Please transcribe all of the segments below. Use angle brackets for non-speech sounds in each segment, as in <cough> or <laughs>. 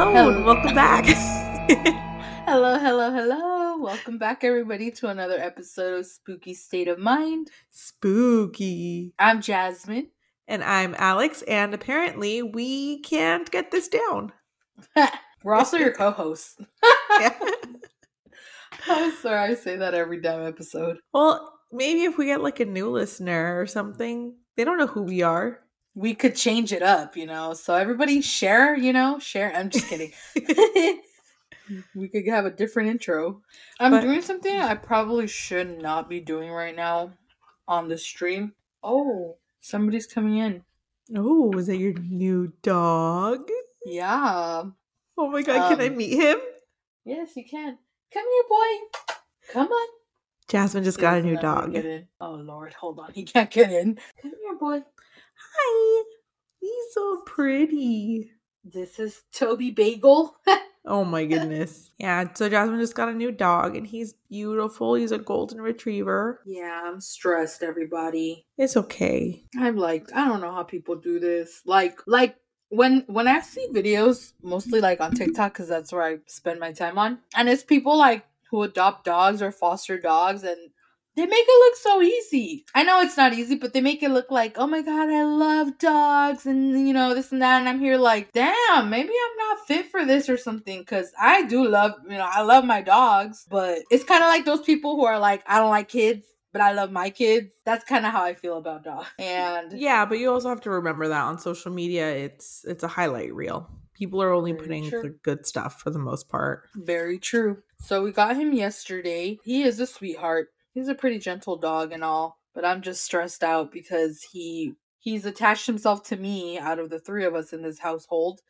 Hello, Hello. and welcome back. <laughs> Hello, hello, hello. Welcome back, everybody, to another episode of Spooky State of Mind. Spooky. I'm Jazmin. And I'm Alex, and apparently we can't get this down. <laughs> We're also your co hosts. Yeah. <laughs> I'm sorry, I say that every damn episode. well, maybe if we get like a new listener or something, they don't know who we are. We could change it up, you know? So everybody share, you know? Share. I'm just kidding. <laughs> <laughs> we could have a different intro. I'm But- doing something I probably should not be doing right now on the stream. Oh, somebody's coming in. Oh, is that your new dog? Yeah. Oh my god, can I Um, meet him? Yes, you can. Come here, boy. Come on. Jazmin just got a new know how to dog. Oh Lord, hold on. He can't get in. Come here, boy. Hi. He's so pretty. This is Toby Bagel. <laughs> Oh my goodness. yeah, so Jazmin just got a new dog and he's beautiful. He's a golden retriever. yeah, I'm stressed, everybody. It's okay. I'm like, I don't know how people do this. Like, like when when I see videos, mostly like on TikTok, because that's where I spend my time on, and it's people like who adopt dogs or foster dogs, and they make it look so easy. I know it's not easy, but they make it look like, oh my god, I love dogs, and you know this and that, and I'm here like, damn, maybe I'm not fit for this or something, because I do love, you know, I love my dogs, but it's kind of like those people who are like, I don't like kids. But I love my kids. That's kind of how I feel about dogs. And Yeah, but you also have to remember that on social media it's it's a highlight reel. People are only Very putting true. the good stuff for the most part. Very true. So we got him yesterday. He is a sweetheart. He's a pretty gentle dog and all, but I'm just stressed out because he he's attached himself to me out of the three of us in this household,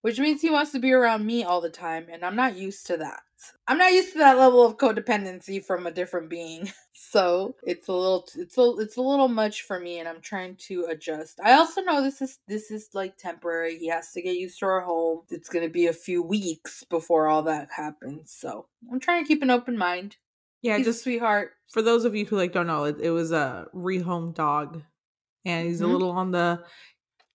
which means he wants to be around me all the time and I'm not used to that. I'm not used to that level of codependency from a different being. <laughs> So, it's a little it's a it's a little much for me and I'm trying to adjust. I also know this is this is like temporary. He has to get used to our home. It's going to be a few weeks before all that happens. So, I'm trying to keep an open mind. Yeah, He's just sweetheart. for those of you who like don't know, it, it was a rehomed dog and he's a Mhm. little on the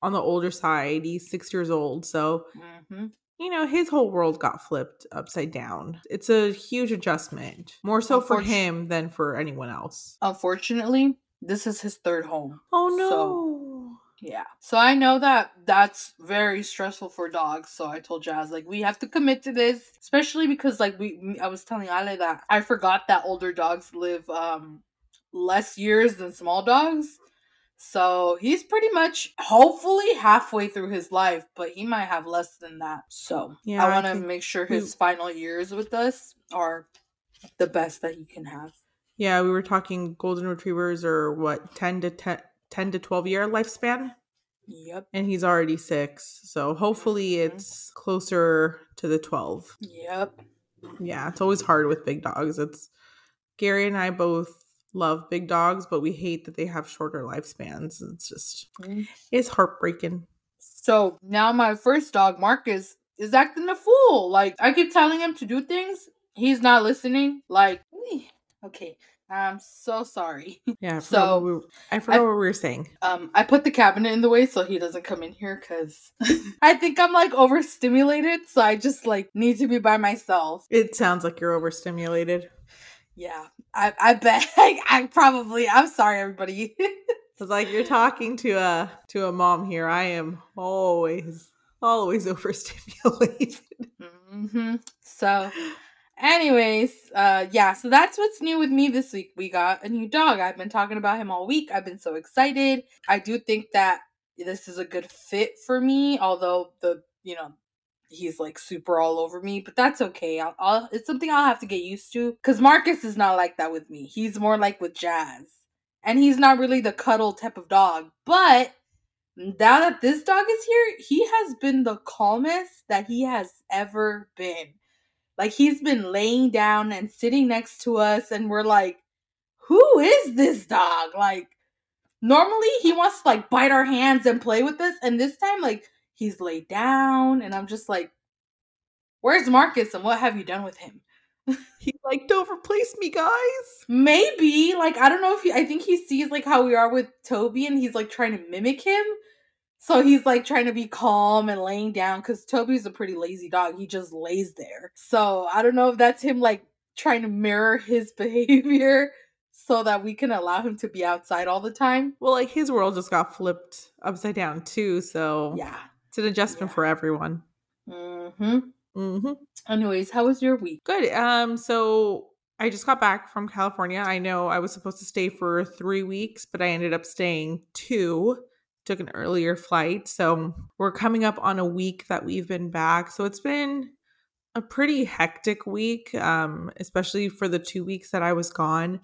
on the older side. He's 6 years old, so hmm you know, his whole world got flipped upside down. It's a huge adjustment, more so for him than for anyone else. Unfortunately, this is his third home. Oh So- no. Yeah. So I know that that's very stressful for dogs. So I told Jazz like we have to commit to this, especially because like we I was telling Ale that I forgot that older dogs live um less years than small dogs. So he's pretty much hopefully halfway through his life, but he might have less than that. So Yeah, I want to make sure we- his final years with us are the best that he can have. Yeah, we were talking golden retrievers or what 10 to 10, 10 to 12 year lifespan Yep. and he's already 6. So hopefully Mhm. it's closer to the 12. Yep. Yeah, it's always hard with big dogs. It's Gary and I both love big dogs, but we hate that they have shorter lifespans. It's just Mhm. it's heartbreaking. So now my first dog, Marcus, is acting a fool. Like I keep telling him to do things, he's not listening. Like, okay, I'm so sorry. <laughs> Yeah, I So, we were, I forgot what we were saying. Um, I put the cabinet in the way so he doesn't come in here because <laughs> I think I'm like overstimulated. So I just like need to be by myself. It sounds like you're overstimulated. Yeah, I I bet <laughs> I, I probably. I'm sorry, everybody. It's like you're talking to a to a mom here. I am always always overstimulated. hmm So, anyways, uh, yeah. So that's what's new with me this week. We got a new dog. I've been talking about him all week. I've been so excited. I do think that this is a good fit for me. Although the you know he's like super all over me, but that's okay. I'll, I'll it's something I'll have to get used to. Cause Marcus is not like that with me. He's more like with Jazz, and he's not really the cuddle type of dog, but now that this dog is here, he has been the calmest that he has ever been. Like he's been laying down and sitting next to us, and we're like, "Who is this dog?" Like normally he wants to like bite our hands and play with us, and this time like he's laid down, and I'm just like, "Where's Marcus? And what have you done with him?" <laughs> He's like, don't replace me, guys. Maybe like I don't know if he. I think he sees like how we are with Toby, and he's like trying to mimic him. So he's like trying to be calm and laying down because Toby's a pretty lazy dog. He just lays there. So I don't know if that's him like trying to mirror his <laughs> behavior so that we can allow him to be outside all the time. Well, like his world just got flipped upside down too, so Yeah. it's an adjustment Yeah. for everyone. Mm-hmm. hmm Anyways, how was your week? Good. Um, so I just got back from California. I know I was supposed to stay for three weeks, but I ended up staying two. Took an earlier flight. So we're coming up on a week that we've been back. So it's been a pretty hectic week, um, especially for the two weeks that I was gone.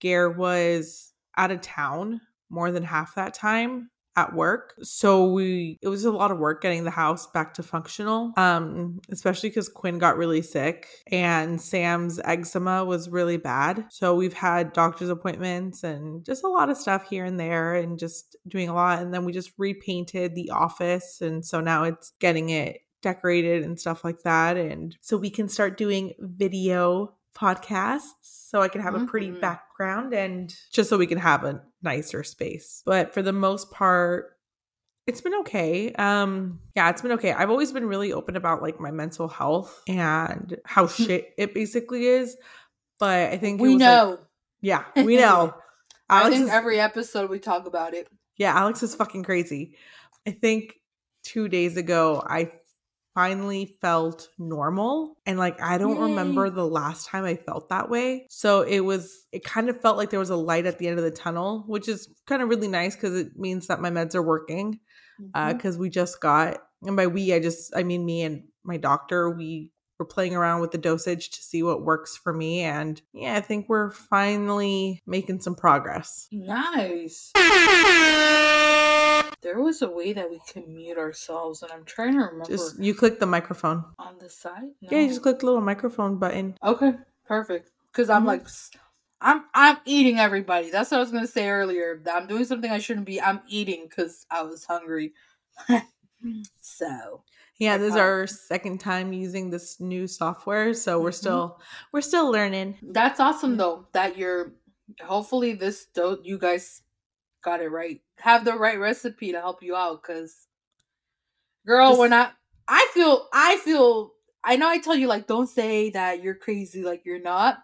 Gare was out of town more than half that time at work. So we it was a lot of work getting the house back to functional. Um especially cuz Quinn got really sick and Sam's eczema was really bad. So we've had doctor's appointments and just a lot of stuff here and there and just doing a lot and then we just repainted the office and so now it's getting it decorated and stuff like that and so we can start doing video podcasts so I can have a pretty Mhm. background and just so we can have a nicer space. But for the most part, it's been okay. Um yeah, it's been okay. I've always been really open about like my mental health and how shit it basically is. But I think We was, like- know. yeah, <laughs> we know. I think is, every episode we talk about it. yeah, Alex is fucking crazy. I think 2 days ago I finally felt normal and like I don't remember the last time I felt that way. So it was it kind of felt like there was a light at the end of the tunnel, which is kind of really nice cuz it means that my meds are working uh Mhm. cuz we just got and by we I just I mean me and my doctor we were playing around with the dosage to see what works for me and yeah, I think we're finally making some progress. Nice. There was a way that we could mute ourselves, and I'm trying to remember Just you click the microphone. on the side. Yeah, you just click the little microphone button. Okay, perfect. Because I'm Mhm. like, I'm I'm eating everybody. That's what I was gonna say earlier. I'm doing something I shouldn't be. I'm eating because I was hungry. <laughs> so Yeah, this is our second time using this new software, so we're Mhm. still we're still learning. that's awesome though. That you're hopefully this don't you guys got it right. Have the right recipe to help you out. Because girl, Just- when I I feel I feel I know I tell you like don't say that you're crazy like you're not,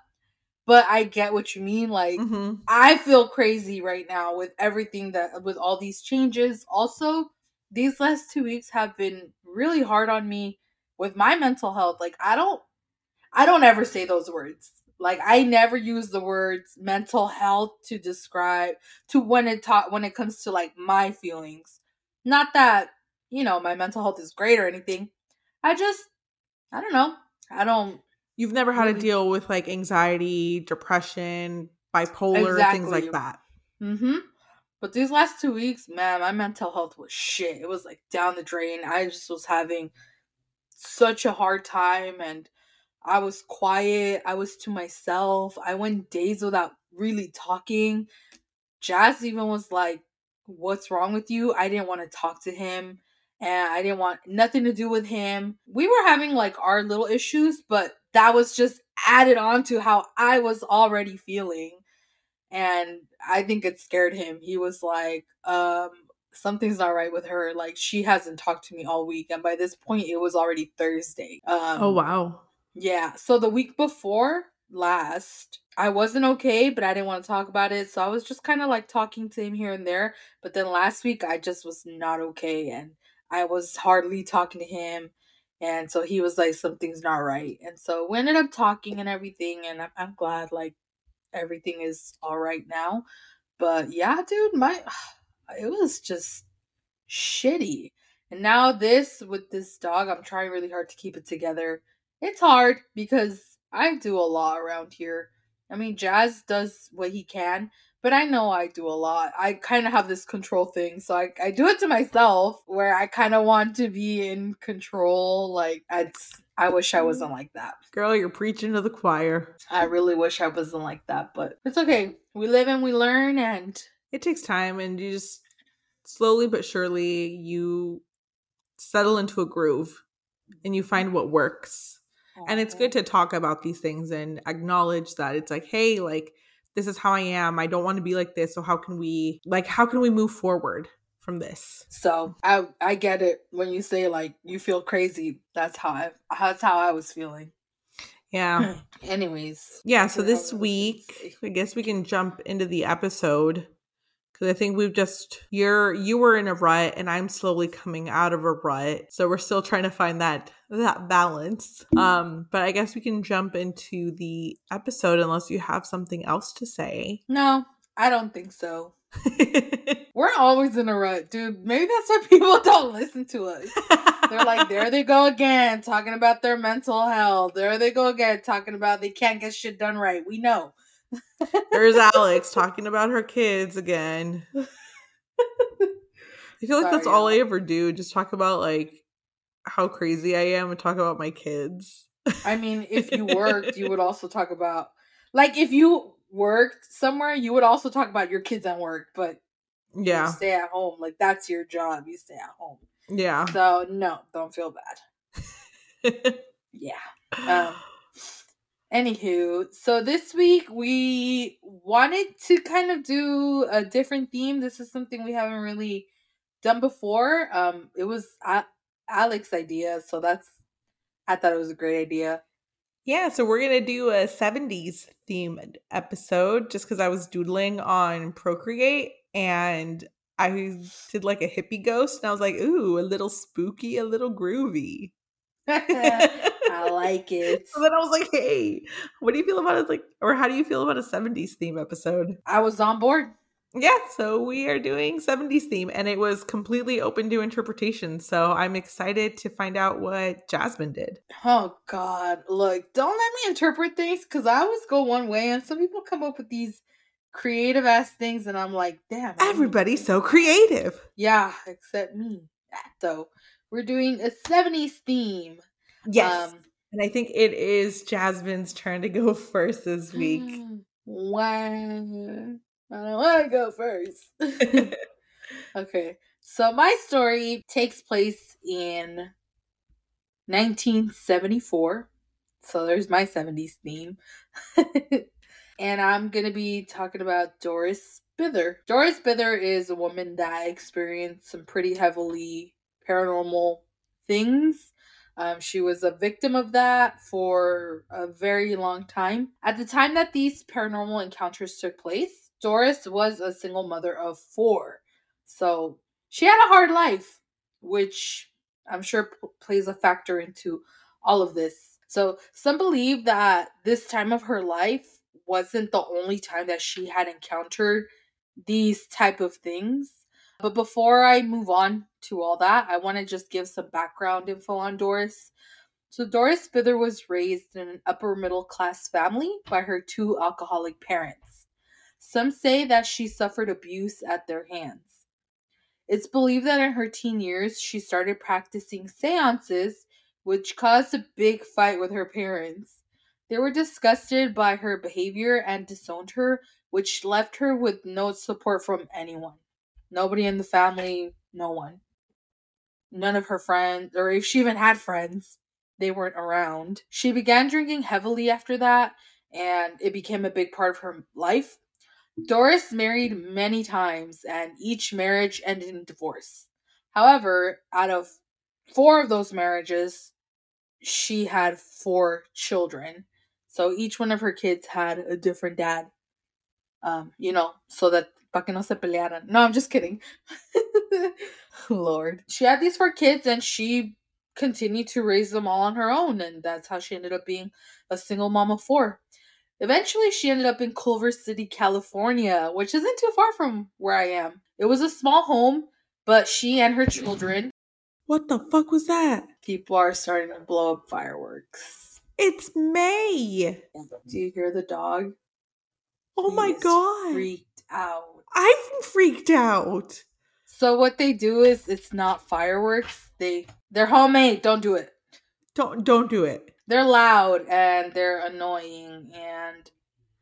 but I get what you mean. Like hmm I feel crazy right now with everything that with all these changes. Also, these last two weeks have been really hard on me with my mental health. Like I don't I don't ever say those words. Like I never use the words mental health to describe to when it ta- when it comes to like my feelings. Not that, you know, my mental health is great or anything. I just I don't know. I don't You've never had to Really- deal with like anxiety, depression, bipolar, things like that. Mm-hmm. But these last two weeks, man, my mental health was shit. It was like down the drain. I just was having such a hard time and I was quiet. I was to myself. I went days without really talking. Jazz even was like, What's wrong with you? I didn't want to talk to him and I didn't want nothing to do with him. We were having like our little issues, but that was just added on to how I was already feeling and I think it scared him. He was like, um, something's not right with her. Like she hasn't talked to me all week, and by this point, it was already Thursday. Um, oh wow. yeah. So the week before last, I wasn't okay, but I didn't want to talk about it, so I was just kind of like talking to him here and there. But then last week, I just was not okay, and I was hardly talking to him. And so he was like, something's not right. And so we ended up talking and everything. And I'm, I'm glad, like, everything is all right now. But yeah, dude, my <sighs> it was just shitty. And now this with this dog, I'm trying really hard to keep it together. It's hard because I do a lot around here. I mean, Jazz does what he can, but I know I do a lot. I kind of have this control thing, so I, I do it to myself where I kind of want to be in control. Like, it's, I wish I wasn't like that. Girl, you're preaching to the choir. I really wish I wasn't like that, but it's okay. We live and we learn, and It takes time and you just slowly but surely you settle into a groove and you find what works. And it's good to talk about these things and acknowledge that it's like, hey, like this is how I am. I don't want to be like this. So how can we like how can we move forward from this. So I I get it when you say like you feel crazy. That's how I that's how I was feeling. Yeah. <clears throat> Anyways. Yeah, so this week, I guess we can jump into the episode I think we've just you're you were in a rut and I'm slowly coming out of a rut. So we're still trying to find that that balance. Um but I guess we can jump into the episode unless you have something else to say. No, I don't think so. <laughs> We're always in a rut, dude. Maybe that's why people <laughs> don't listen to us. They're like, there they go again, talking about their mental health. There they go again, talking about they can't get shit done right. We know. There's Alex talking about her kids again. I feel like that's all I ever do. Just talk about like how crazy I am and talk about my kids. I mean, if you worked, you would <laughs> also talk about, like, if you worked somewhere, you would also talk about your kids at work, but you Yeah. stay at home. Like, that's your job. You stay at home. Yeah. So, no, don't feel bad. <laughs> Yeah. Um, Anywho, so this week we wanted to kind of do a different theme. This is something we haven't really done before. Um, it was Alex's idea, so that's I thought it was a great idea. yeah, so we're going to do a 70s themed episode just cuz I was doodling on Procreate and I did like a hippie ghost and I was like, "Ooh, a little spooky, a little groovy." <laughs> <laughs> <laughs> I like it. <laughs> So then I was like, "Hey, what do you feel about it? Like, or how do you feel about a '70s theme episode?" I was on board. Yeah, so we are doing '70s theme, and it was completely open to interpretation. So I'm excited to find out what Jazmin did. Oh God! Look, don't let me interpret things because I always go one way, and some people come up with these creative ass things, and I'm like, damn. Everybody's so creative. Yeah, except me. So we're doing a 70s theme. Yes, Um, and I think it is Jazmin's turn to go <laughs> first this week. Why? I don't want to go first. <laughs> <laughs> okay. So my story takes place in 1974. So there's my 70s theme. and I'm going to be talking about Doris Bither. Doris Bither is a woman that experienced some pretty heavily paranormal things. Um, she was a victim of that for a very long time. At the time that these paranormal encounters took place, Doris was a single mother of four. So she had a hard life, which I'm sure p- plays a factor into all of this. So some believe that this time of her life wasn't the only time that she had encountered these type of things. But before I move on to all that, I want to just give some background info on Doris. So Doris Bither was raised in an upper middle class family by her two alcoholic parents. Some say that she suffered abuse at their hands. It's believed that in her teen years, she started practicing seances, which caused a big fight with her parents. They were disgusted by her behavior and disowned her, which left her with no support from anyone. Nobody in the family, no one. None of her friends, or if she even had friends, they weren't around. She began drinking heavily after that, and it became a big part of her life. Doris married many times, and each marriage ended in divorce. However, out of four of those marriages, she had four children. So each one of her kids had a different dad. Um, you know, so that pa que no se pelearan. No, I'm just kidding. <laughs> Lord. She had these four kids and she continued to raise them all on her own, and that's how she ended up being a single mom of four. Eventually, she ended up in Culver City, California, which isn't too far from where I am. It was a small home, but she and her children, What the fuck was that? people are starting to blow up fireworks. It's May. Do you hear the dog? Oh He my god. Freaked out. I'm freaked out. So what they do is it's not fireworks. They they're homemade. Don't do it. Don't don't do it. They're loud and they're annoying and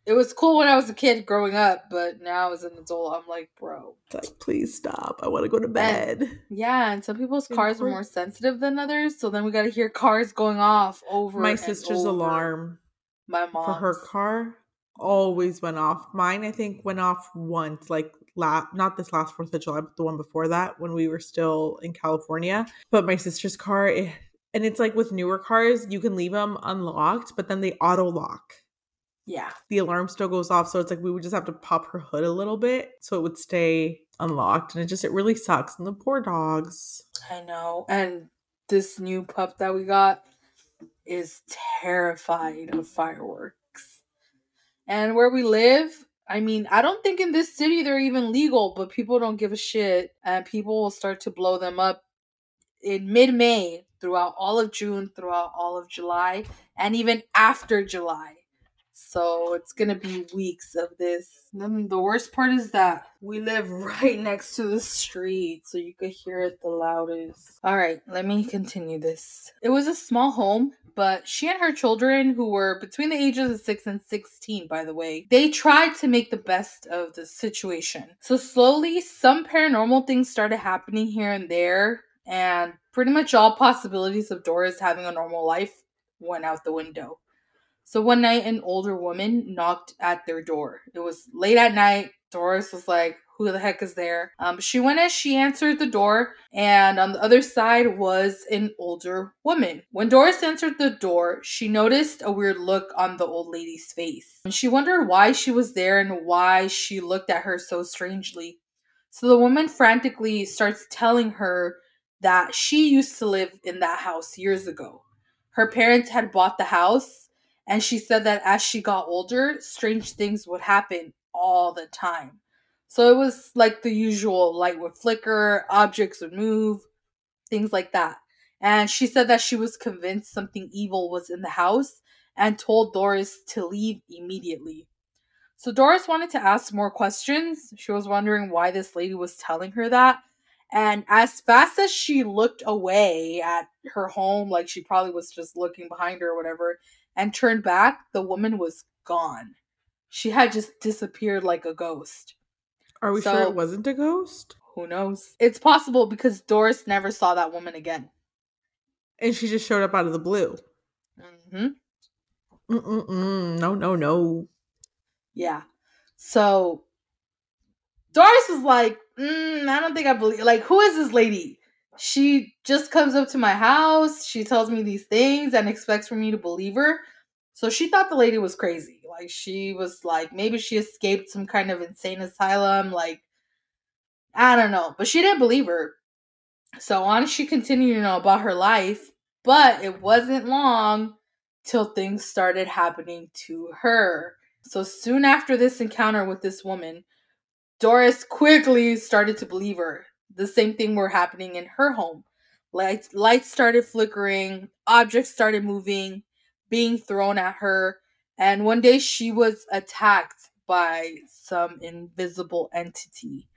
it was cool when I was a kid growing up, but now as an adult I'm like, bro. It's like, please stop. I want to go to bed. Yeah, and some people's cars are more sensitive than others, so then we got to hear cars going off over My and sister's over. alarm My mom for her car always went off. Mine, I think, went off once, like la- not this last Fourth of July, but the one before that when we were still in California. But my sister's car, it, and it's like with newer cars, you can leave them unlocked, but then they auto lock. Yeah. The alarm still goes off, so it's like we would just have to pop her hood a little bit so it would stay unlocked, and it just it really sucks. And the poor dogs. I know. And this new pup that we got is terrified of fireworks. And where we live, I mean, I don't think in this city they're even legal, but people don't give a shit. And people will start to blow them up in mid May, throughout all of June, throughout all of July, and even after July. So it's gonna be weeks of this. Then the worst part is that we live <laughs> right next to the street, so you could hear it the loudest. All right, let me continue this. It was a small home, but she and her children, who were between the ages of 6 and 16, by the way, they tried to make the best of the situation. So slowly, some paranormal things started happening here and there, and pretty much all possibilities of Doris having a normal life went out the window. So one night, an older woman knocked at their door. It was late at night. Doris was like, Who the heck is there? Um, she went as she answered the door, and on the other side was an older woman. When Doris answered the door, she noticed a weird look on the old lady's face. And she wondered why she was there and why she looked at her so strangely. So the woman frantically starts telling her that she used to live in that house years ago. Her parents had bought the house and she said that as she got older, strange things would happen all the time. So it was like the usual light would flicker, objects would move, things like that. And she said that she was convinced something evil was in the house and told Doris to leave immediately. So Doris wanted to ask more questions. She was wondering why this lady was telling her that. And as fast as she looked away at her home, like she probably was just looking behind her or whatever, and turned back, the woman was gone. She had just disappeared like a ghost. Are we So- sure it wasn't a ghost? Who knows? It's possible because Doris never saw that woman again. And she just showed up out of the blue. hmm Mm-mm-mm. No, no, no. Yeah. So Doris was like, mm, I don't think I believe. Like, who is this lady? She just comes up to my house. She tells me these things and expects for me to believe her. So she thought the lady was crazy. Like, she was like, maybe she escaped some kind of insane asylum. Like, I don't know. But she didn't believe her. So on she continued to know about her life. But it wasn't long till things started happening to her. So soon after this encounter with this woman, Doris quickly started to believe her. The same thing were happening in her home. Lights lights started flickering, objects started moving, being thrown at her, and one day she was attacked by some invisible entity.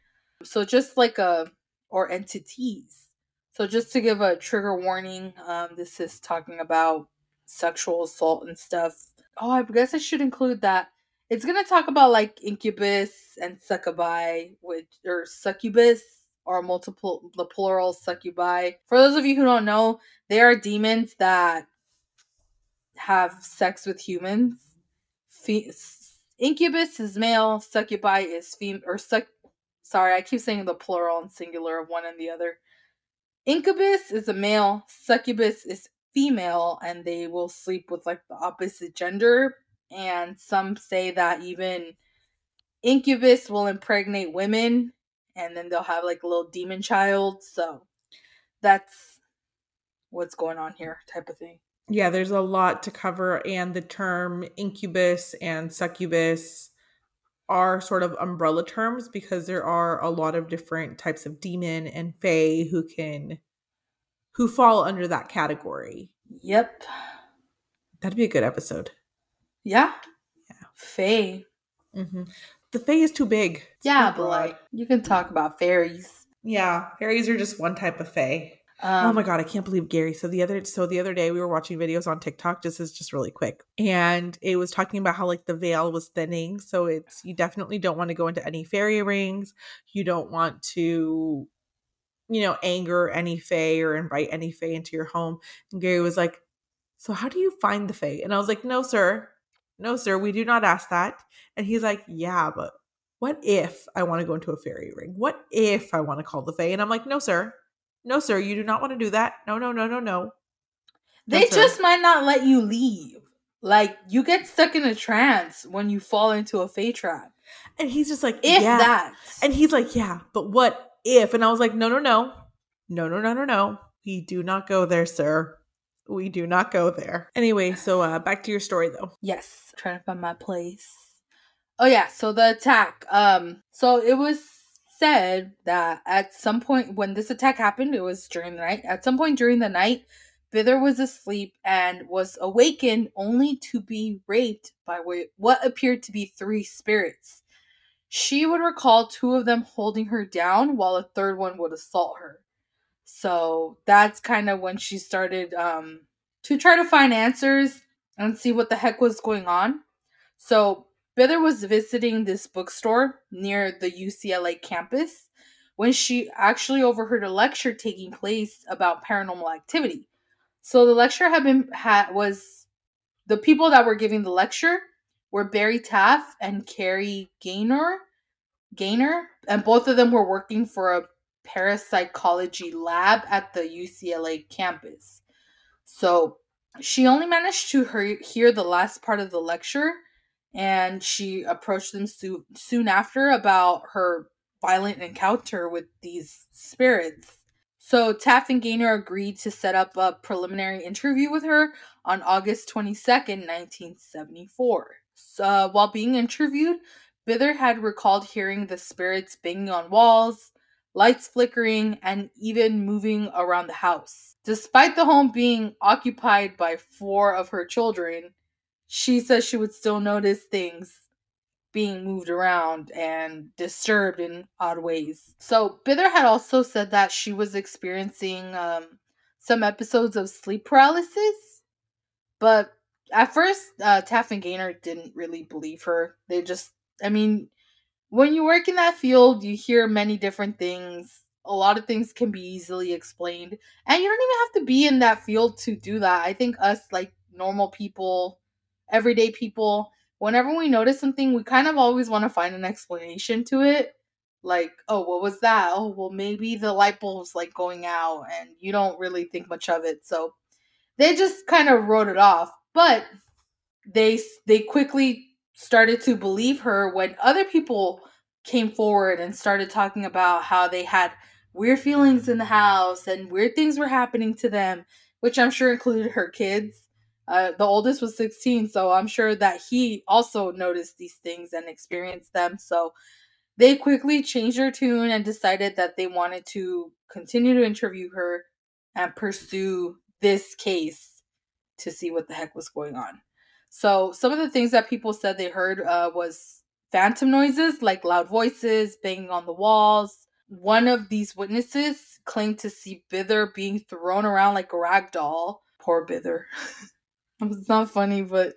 So just like a or entities. So just to give a trigger warning, um, this is talking about sexual assault and stuff. Oh, I guess I should include that. It's gonna talk about like incubus and succubi, which or succubus or multiple the plural succubi. For those of you who don't know, they are demons that have sex with humans. Fe- incubus is male, succubi is female, or suc. Sorry, I keep saying the plural and singular of one and the other. Incubus is a male, succubus is female, and they will sleep with like the opposite gender. And some say that even incubus will impregnate women, and then they'll have like a little demon child. So that's what's going on here, type of thing. Yeah, there's a lot to cover, and the term incubus and succubus are sort of umbrella terms because there are a lot of different types of demon and fae who can who fall under that category. Yep. That'd be a good episode. Yeah. Yeah. Fae. hmm The fae is too big. It's Yeah, too but like you can talk about fairies. yeah, fairies are just one type of fae. Um, oh my god, I can't believe Gary. So the other so the other day we were watching videos on TikTok. This is just really quick. And it was talking about how like the veil was thinning. So it's you definitely don't want to go into any fairy rings. You don't want to, you know, anger any fae or invite any fae into your home. And Gary was like, So how do you find the fae? And I was like, No, sir. No, sir, we do not ask that. And he's like, Yeah, but what if I want to go into a fairy ring? What if I want to call the fae? And I'm like, no, sir. No, sir, you do not want to do that. No, no, no, no, no. They No, just might not let you leave. Like you get stuck in a trance when you fall into a fae trap. And he's just like, If yeah. that. And he's like, yeah, but what if? And I was like, no, no, no. No, no, no, no, no. We do not go there, sir. We do not go there. Anyway, so uh back to your story though. Yes, trying to find my place. Oh yeah, so the attack. Um, so it was said that at some point when this attack happened, it was during the night. At some point during the night, Bither was asleep and was awakened only to be raped by what appeared to be three spirits. She would recall two of them holding her down while a third one would assault her. So that's kind of when she started um, to try to find answers and see what the heck was going on. So Bither was visiting this bookstore near the UCLA campus when she actually overheard a lecture taking place about paranormal activity. So the lecture had been had was the people that were giving the lecture were Barry Taff and Kerry Gaynor, Gaynor, and both of them were working for a parapsychology lab at the UCLA campus. So she only managed to hear, the last part of the lecture and she approached them soon, soon after about her violent encounter with these spirits. So Taff and Gaynor agreed to set up a preliminary interview with her on August 22nd, 1974. So, while being interviewed, Bither had recalled hearing the spirits banging on walls, lights flickering, and even moving around the house. Despite the home being occupied by four of her children, she says she would still notice things being moved around and disturbed in odd ways. So, Bither had also said that she was experiencing um, some episodes of sleep paralysis, but at first, uh, Taff and Gaynor didn't really believe her. They just, I mean, when you work in that field, you hear many different things. A lot of things can be easily explained, and you don't even have to be in that field to do that. I think us, like normal people, everyday people, whenever we notice something, we kind of always want to find an explanation to it. Like, oh, what was that? Oh, well, maybe the light bulb's like going out, and you don't really think much of it. So they just kind of wrote it off. But they they quickly started to believe her when other people came forward and started talking about how they had weird feelings in the house and weird things were happening to them, which I'm sure included her kids. Uh, the oldest was 16, so I'm sure that he also noticed these things and experienced them. So they quickly changed their tune and decided that they wanted to continue to interview her and pursue this case to see what the heck was going on. So some of the things that people said they heard uh, was phantom noises like loud voices, banging on the walls. One of these witnesses claimed to see Bither being thrown around like a rag doll. Poor Bither. <laughs> it's not funny, but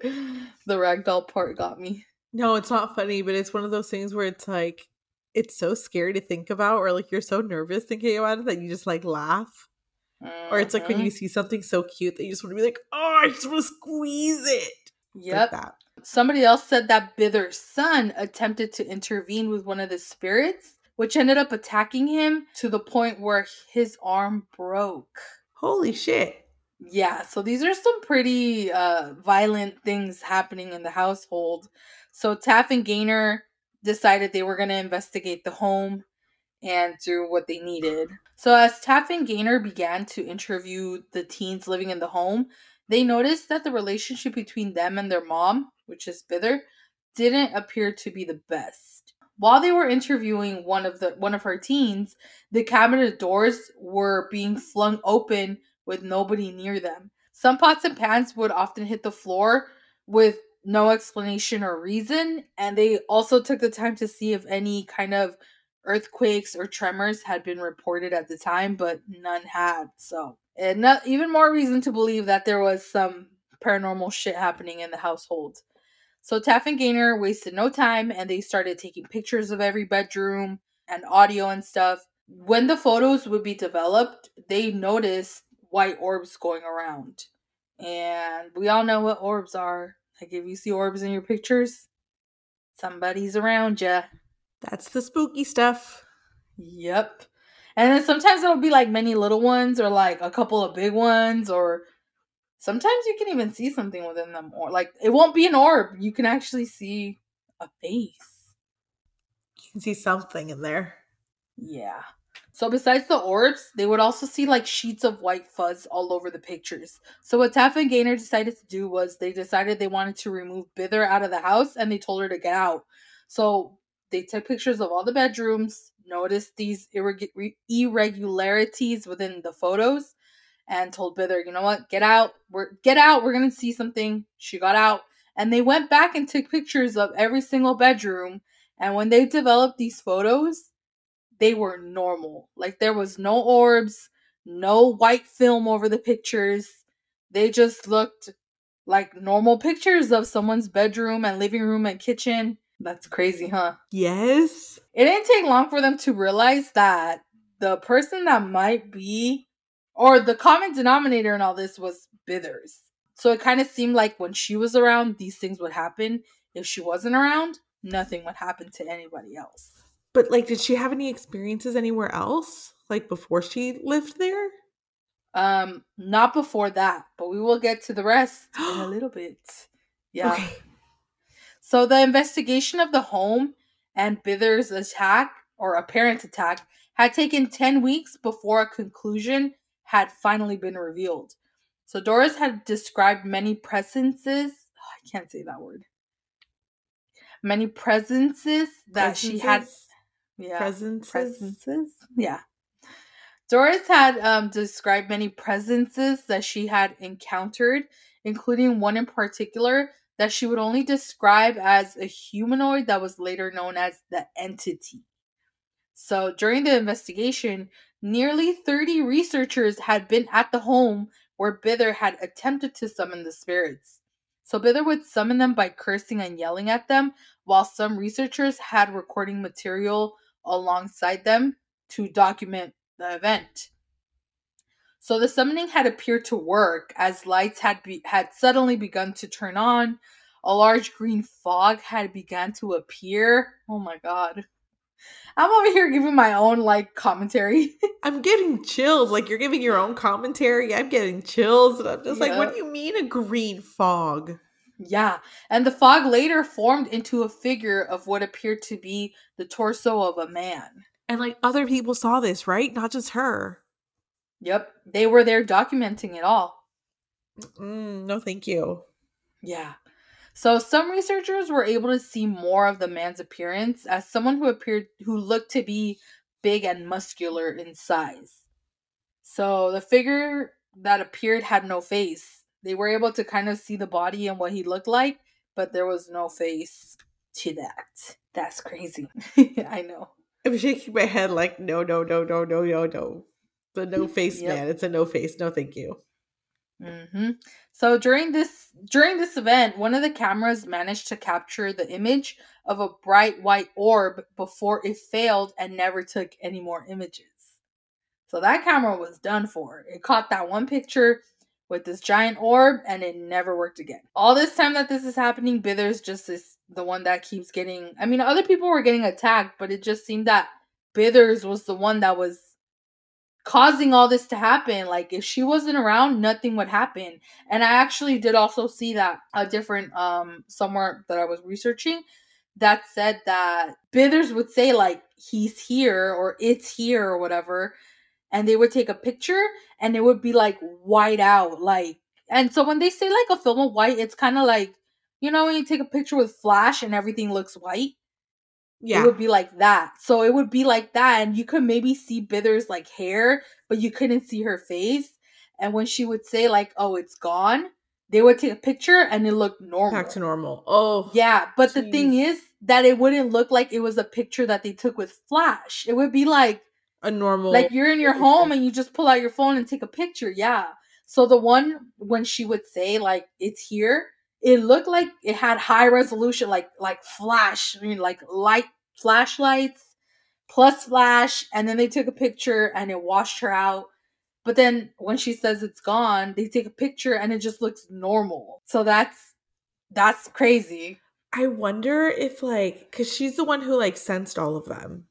the rag doll part got me. No, it's not funny, but it's one of those things where it's like it's so scary to think about, or like you're so nervous thinking about it that you just like laugh. Or it's like when you see something so cute that you just want to be like, oh, I just want to squeeze it. Yep. Like. Somebody else said that Bither's son attempted to intervene with one of the spirits, which ended up attacking him to the point where his arm broke. Holy shit. Yeah, so these are some pretty uh violent things happening in the household. So Taff and Gaynor decided they were going to investigate the home and do what they needed. So as Taff and Gaynor began to interview the teens living in the home, they noticed that the relationship between them and their mom, which is Bither, didn't appear to be the best. While they were interviewing one of the one of her teens, the cabinet doors were being flung open with nobody near them. Some pots and pans would often hit the floor with no explanation or reason, and they also took the time to see if any kind of earthquakes or tremors had been reported at the time, but none had. So, and not, even more reason to believe that there was some paranormal shit happening in the household. So Taff and Gaynor wasted no time and they started taking pictures of every bedroom and audio and stuff. When the photos would be developed, they noticed white orbs going around. And we all know what orbs are. Like if you see orbs in your pictures, somebody's around ya. That's the spooky stuff. Yep. And then sometimes it'll be like many little ones or like a couple of big ones or sometimes you can even see something within them or like it won't be an orb. You can actually see a face. You can see something in there. Yeah. So besides the orbs, they would also see like sheets of white fuzz all over the pictures. So what Taff and Gaynor decided to do was they decided they wanted to remove Bither out of the house and they told her to get out. So they took pictures of all the bedrooms, noticed these irreg- irregularities within the photos, and told Bither, you know what, get out. We're get out. We're gonna see something. She got out, and they went back and took pictures of every single bedroom. And when they developed these photos, they were normal. Like there was no orbs, no white film over the pictures. They just looked like normal pictures of someone's bedroom and living room and kitchen. That's crazy, huh? Yes. It didn't take long for them to realize that the person that might be, or the common denominator in all this was Bithers. So it kind of seemed like when she was around, these things would happen. If she wasn't around, nothing would happen to anybody else. But like, did she have any experiences anywhere else? Like before she lived there? Um, not before that, but we will get to the rest in a <gasps> little bit. Yeah. Okay. So the investigation of the home and Bither's attack or apparent attack had taken 10 weeks before a conclusion had finally been revealed. So Doris had described many presences. I can't say that word. Many presences that presences? she had. Yeah. Presences. Presences. Yeah. Doris had um, described many presences that she had encountered, including one in particular that she would only describe as a humanoid that was later known as the entity. So during the investigation, nearly 30 researchers had been at the home where Bither had attempted to summon the spirits. So Bither would summon them by cursing and yelling at them, while some researchers had recording material alongside them to document the event. So the summoning had appeared to work as lights had be- had suddenly begun to turn on. A large green fog had begun to appear. Oh my god. I'm over here giving my own like commentary. <laughs> I'm getting chills. Like you're giving your own commentary. I'm getting chills. And I'm just like, what do you mean a green fog? Yeah. And the fog later formed into a figure of what appeared to be the torso of a man. And like other people saw this, right? Not just her. Yep, they were there documenting it all. Mm, no, thank you. Yeah. So some researchers were able to see more of the man's appearance as someone who appeared who looked to be big and muscular in size. So the figure that appeared had no face. They were able to kind of see the body and what he looked like, but there was no face to that. That's crazy. <laughs> I know. I'm shaking my head like no, no, no, no, no, no, no the no <laughs> face yep. man. It's a no face. No, thank you. Mm-hmm. So during this during this event, one of the cameras managed to capture the image of a bright white orb before it failed and never took any more images. So that camera was done for. It caught that one picture with this giant orb and it never worked again. All this time that this is happening, Bither's just this the one that keeps getting I mean other people were getting attacked, but it just seemed that Bithers was the one that was causing all this to happen. Like if she wasn't around, nothing would happen. And I actually did also see that a different um somewhere that I was researching that said that Bithers would say like he's here or it's here or whatever and they would take a picture and it would be like white out like and so when they say like a film of white it's kind of like you know when you take a picture with flash and everything looks white yeah. It would be like that. So it would be like that. And you could maybe see Bither's like hair, but you couldn't see her face. And when she would say, like, oh, it's gone, they would take a picture and it looked normal. Back to normal. Oh. Yeah. But geez. the thing is that it wouldn't look like it was a picture that they took with flash. It would be like a normal like you're in your home and you just pull out your phone and take a picture. Yeah. So the one when she would say, like, it's here, it looked like it had high resolution, like like flash, I mean, like light flashlights plus flash, and then they took a picture and it washed her out. But then when she says it's gone, they take a picture and it just looks normal. So that's that's crazy. I wonder if like because she's the one who like sensed all of them.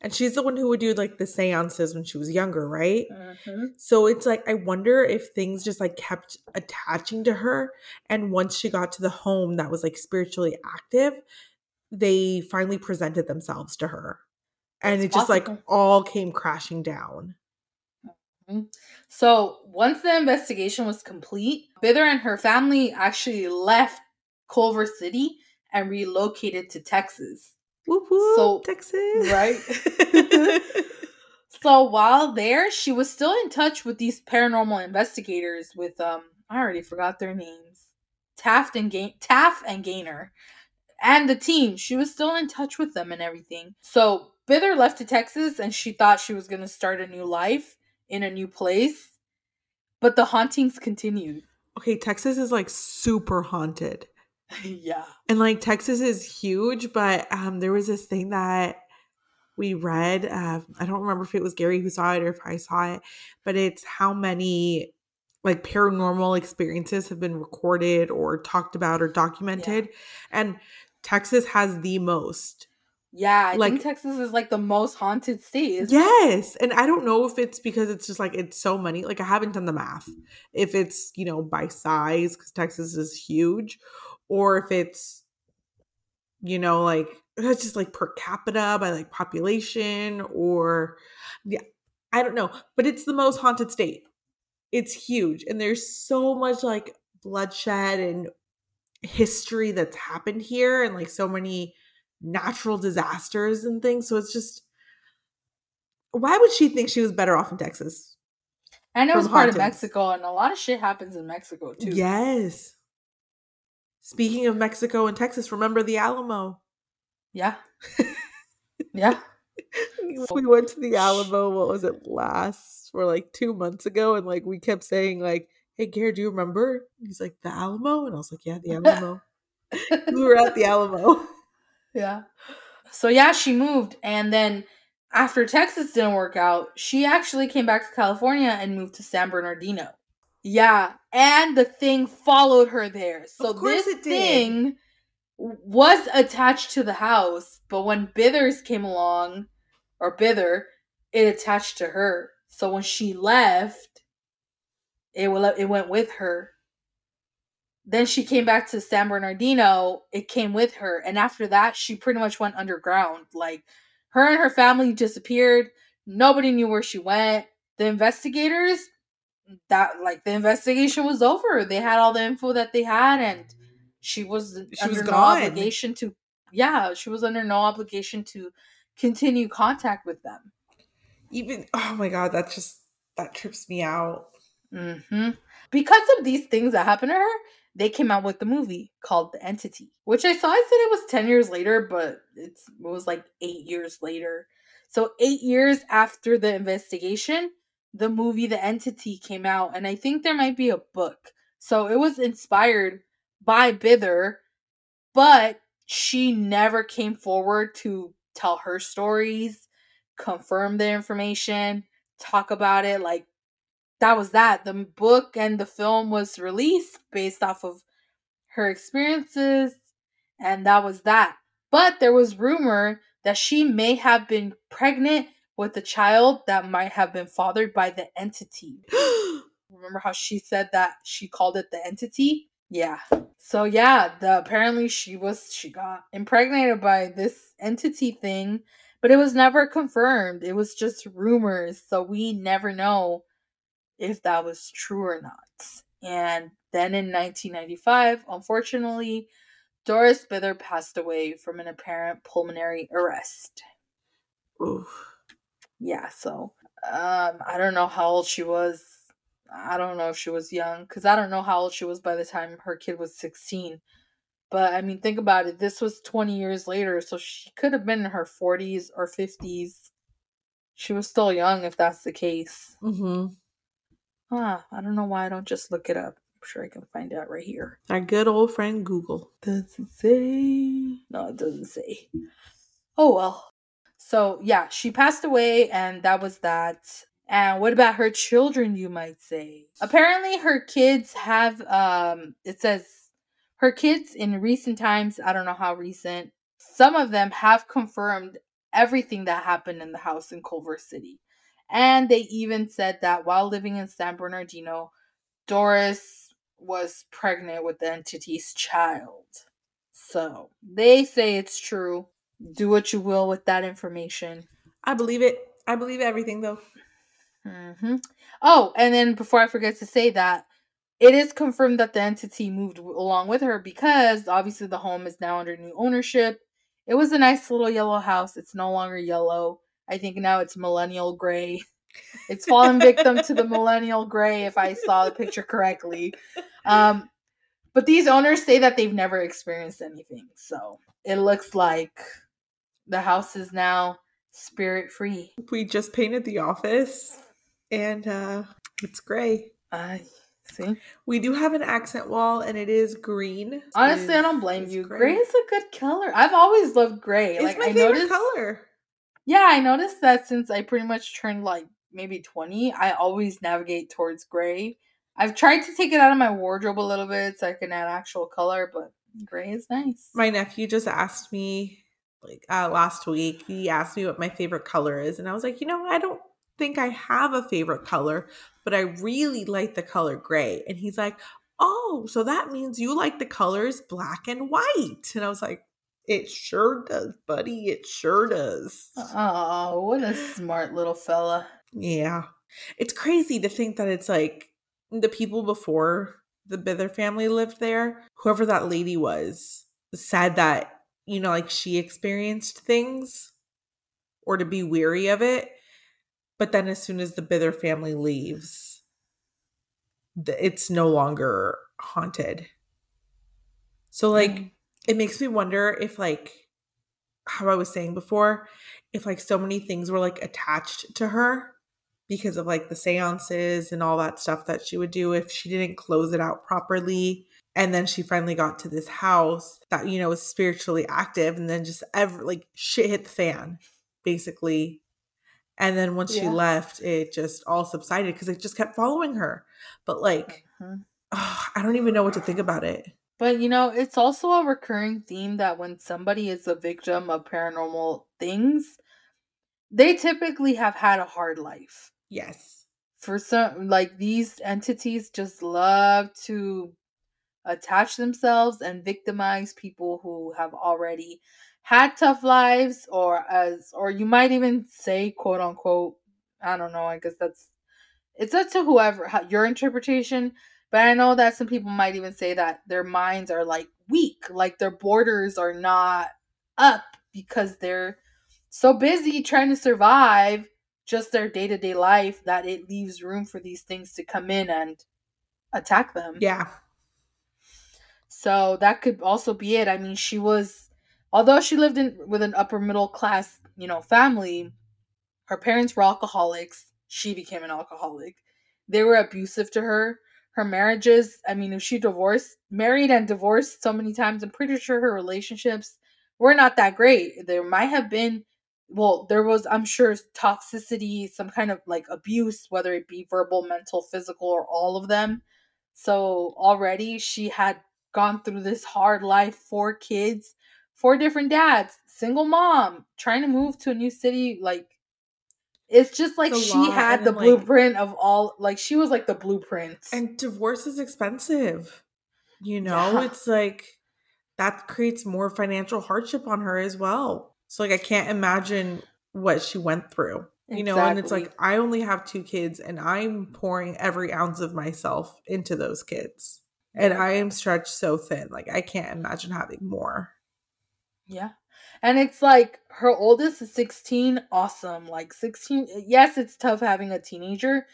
And she's the one who would do like the seances when she was younger, right? Mm-hmm. So it's like I wonder if things just like kept attaching to her and once she got to the home that was like spiritually active, they finally presented themselves to her. And It's it just like all came crashing down. So once the investigation was complete, Bither and her family actually left Culver City and relocated to Texas. Whoop whoop, So- Texas. right? <laughs> So while there, she was still in touch with these paranormal investigators with um I already forgot their names. Taff and Gain Taff and Gaynor. And the team. She was still in touch with them and everything. So Bither left to Texas and she thought she was gonna start a new life in a new place. But the hauntings continued. okay, Texas is like super haunted. <laughs> yeah. And like Texas is huge, but um there was this thing that we read. Uh, I don't remember if it was Gary who saw it or if I saw it, but it's how many like paranormal experiences have been recorded or talked about or documented. And Texas has the most. Yeah, I Like- think Texas is like the most haunted state. isn't it? Yes. And I don't know if it's because it's just like it's so many. Like I haven't done the math. If it's, you know, by size, because Texas is huge, or if it's, you know, like it's just like per capita by like population, or yeah, I don't know. But it's the most haunted state. It's huge. And there's so much like bloodshed and history that's happened here and like so many natural disasters and things. So it's just why would she think she was better off in Texas? And it was part of. Mexico, and a lot of shit happens in Mexico too. Yes. Speaking of Mexico and Texas, remember the Alamo? Yeah. <laughs> yeah. We went to the Alamo, what was it, last or like two months ago? And like we kept saying, like, hey Gary, do you remember? He's like, the Alamo? And I was like, Yeah, the Alamo. <laughs> we were at the Alamo. <laughs> Yeah. So yeah, she moved and then after Texas didn't work out, she actually came back to California and moved to San Bernardino. Yeah, and the thing followed her there. So this it did. thing was attached to the house, but when Bithers came along or Bither, it attached to her. So when she left, it will it went with her. Then she came back to San Bernardino. It came with her, and after that, she pretty much went underground. Like her and her family disappeared. Nobody knew where she went. The investigators, that like the investigation was over. They had all the info that they had, and she was She under was no gone. obligation to. Yeah, she was under no obligation to continue contact with them. Even oh my god, that just that trips me out. hmm Because of these things that happened to her, they came out with the movie called The Entity, which I saw. I said it was ten years later, but it's it was like eight years later. So eight years after the investigation, the movie The Entity came out, and I think there might be a book. So it was inspired by Bither, but she never came forward to tell her stories, confirm the information, talk about it. Like that was that. The book and the film was released based off of her experiences, and that was that. But there was rumor that she may have been pregnant with a child that might have been fathered by the entity. <gasps> Remember how she said that she called it the entity? Yeah. So yeah, the apparently she was she got impregnated by this entity thing, but it was never confirmed. It was just rumors, so we never know if that was true or not. And then in 1995, unfortunately, Doris Bither passed away from an apparent pulmonary arrest. Oof. Yeah, so um I don't know how old she was. I don't know if she was young cuz I don't know how old she was by the time her kid was 16. But I mean, think about it. This was 20 years later, so she could have been in her 40s or 50s. She was still young if that's the case. Mm-hmm. Ah, I don't know why I don't just look it up. I'm sure I can find out right here. Our good old friend Google. Doesn't say. No, it doesn't say. Oh well. So yeah, she passed away, and that was that. And what about her children, you might say? Apparently, her kids have. Um, it says Her kids in recent times, I don't know how recent, some of them have confirmed everything that happened in the house in Culver City. And they even said that while living in San Bernardino, Doris was pregnant with the entity's child. So they say it's true. Do what you will with that information. I believe it. I believe everything though. hmm Oh, and then before I forget to say that, it is confirmed that the entity moved along with her because obviously the home is now under new ownership. It was a nice little yellow house. It's no longer yellow. I think now it's millennial gray. It's fallen victim to the millennial gray, if I saw the picture correctly. Um, but these owners say that they've never experienced anything. So it looks like the house is now spirit free. We just painted the office and uh it's gray. I see. We do have an accent wall and it is green. Honestly, I don't blame you. Gray. is a good color. I've always loved gray. It's like my I favorite noticed, color. Yeah, I noticed that since I pretty much turned like maybe 20, I always navigate towards gray. I've tried to take it out of my wardrobe a little bit so I can add actual color, but gray is nice. My nephew just asked me like uh, last week. He asked me what my favorite color is, and I was like, you know, I don't think I have a favorite color, but I really like the color gray. And he's like, oh, so that means you like the colors black and white. And I was like, it sure does, buddy. It sure does. Oh, what a smart little fella. Yeah. It's crazy to think that it's like the people before the Bither family lived there, whoever that lady was, said that, you know, like she experienced things or to be weary of it. But then as soon as the Bither family leaves, it's no longer haunted. So, like, Mm. it makes me wonder if, like, how I was saying before, if like so many things were like attached to her because of like the seances and all that stuff that she would do if she didn't close it out properly. And then she finally got to this house that, you know, was spiritually active and then just ever like shit hit the fan, basically. And then once she left, it just all subsided because it just kept following her. But like, Mhm. oh, I don't even know what to think about it. But you know, it's also a recurring theme that when somebody is a victim of paranormal things, they typically have had a hard life. Yes. For some, like these entities just love to attach themselves and victimize people who have already had tough lives or as or you might even say quote unquote i don't know i guess that's it's up to whoever your interpretation but i know that some people might even say that their minds are like weak like their borders are not up because they're so busy trying to survive just their day-to-day life that it leaves room for these things to come in and attack them Yeah. So that could also be it. I mean, she was, although she lived in with an upper middle class, you know, family. Her parents were alcoholics. She became an alcoholic. They were abusive to her. Her marriages, I mean, if she divorced, married and divorced so many times, I'm pretty sure her relationships were not that great. There might have been, well, there was, I'm sure, toxicity, some kind of like abuse, whether it be verbal, mental, physical, or all of them. So already she had gone through this hard life, four kids, four different dads, single mom, trying to move to a new city. Like, it's just like she had the like- blueprint of all, like, she was like the blueprint. And divorce is expensive. You know, Yeah. it's like that creates more financial hardship on her as well. So like I can't imagine what she went through. You know, and it's like I only have two kids and I'm pouring every ounce of myself into those kids. And I am stretched so thin. Like I can't imagine having more. Yeah. And it's like her oldest is 16, awesome. Like 16, eh, yes, it's tough having a teenager,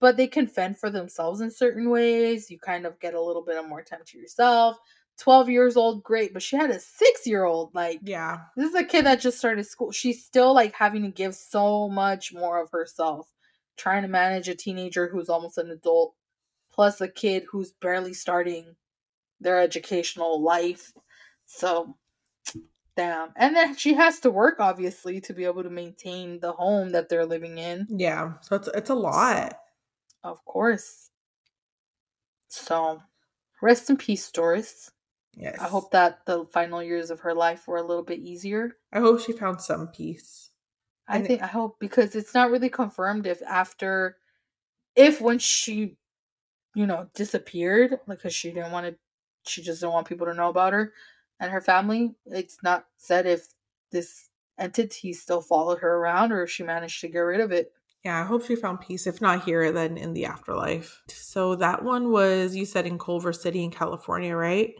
but they can fend for themselves in certain ways. You kind of get a little bit of more time to yourself. 12 years old, great, but she had a 6-year-old like Yeah. this is a kid that just started school. She's still like having to give so much more of herself, trying to manage a teenager who's almost an adult, plus a kid who's barely starting their educational life. So, damn. And then she has to work, obviously, to be able to maintain the home that they're living in. Yeah. So it's it's a lot. Of course. So, rest in peace, Doris. Yes. I hope that the final years of her life were a little bit easier. I hope she found some peace. I And- think I hope because it's not really confirmed if after if when she you know disappeared like cuz she didn't want to she just didn't want people to know about her and her family it's not said if this entity still followed her around or if she managed to get rid of it. Yeah, I hope she found peace. If not here, then in the afterlife. So that one was, you said, in Culver City in California, right?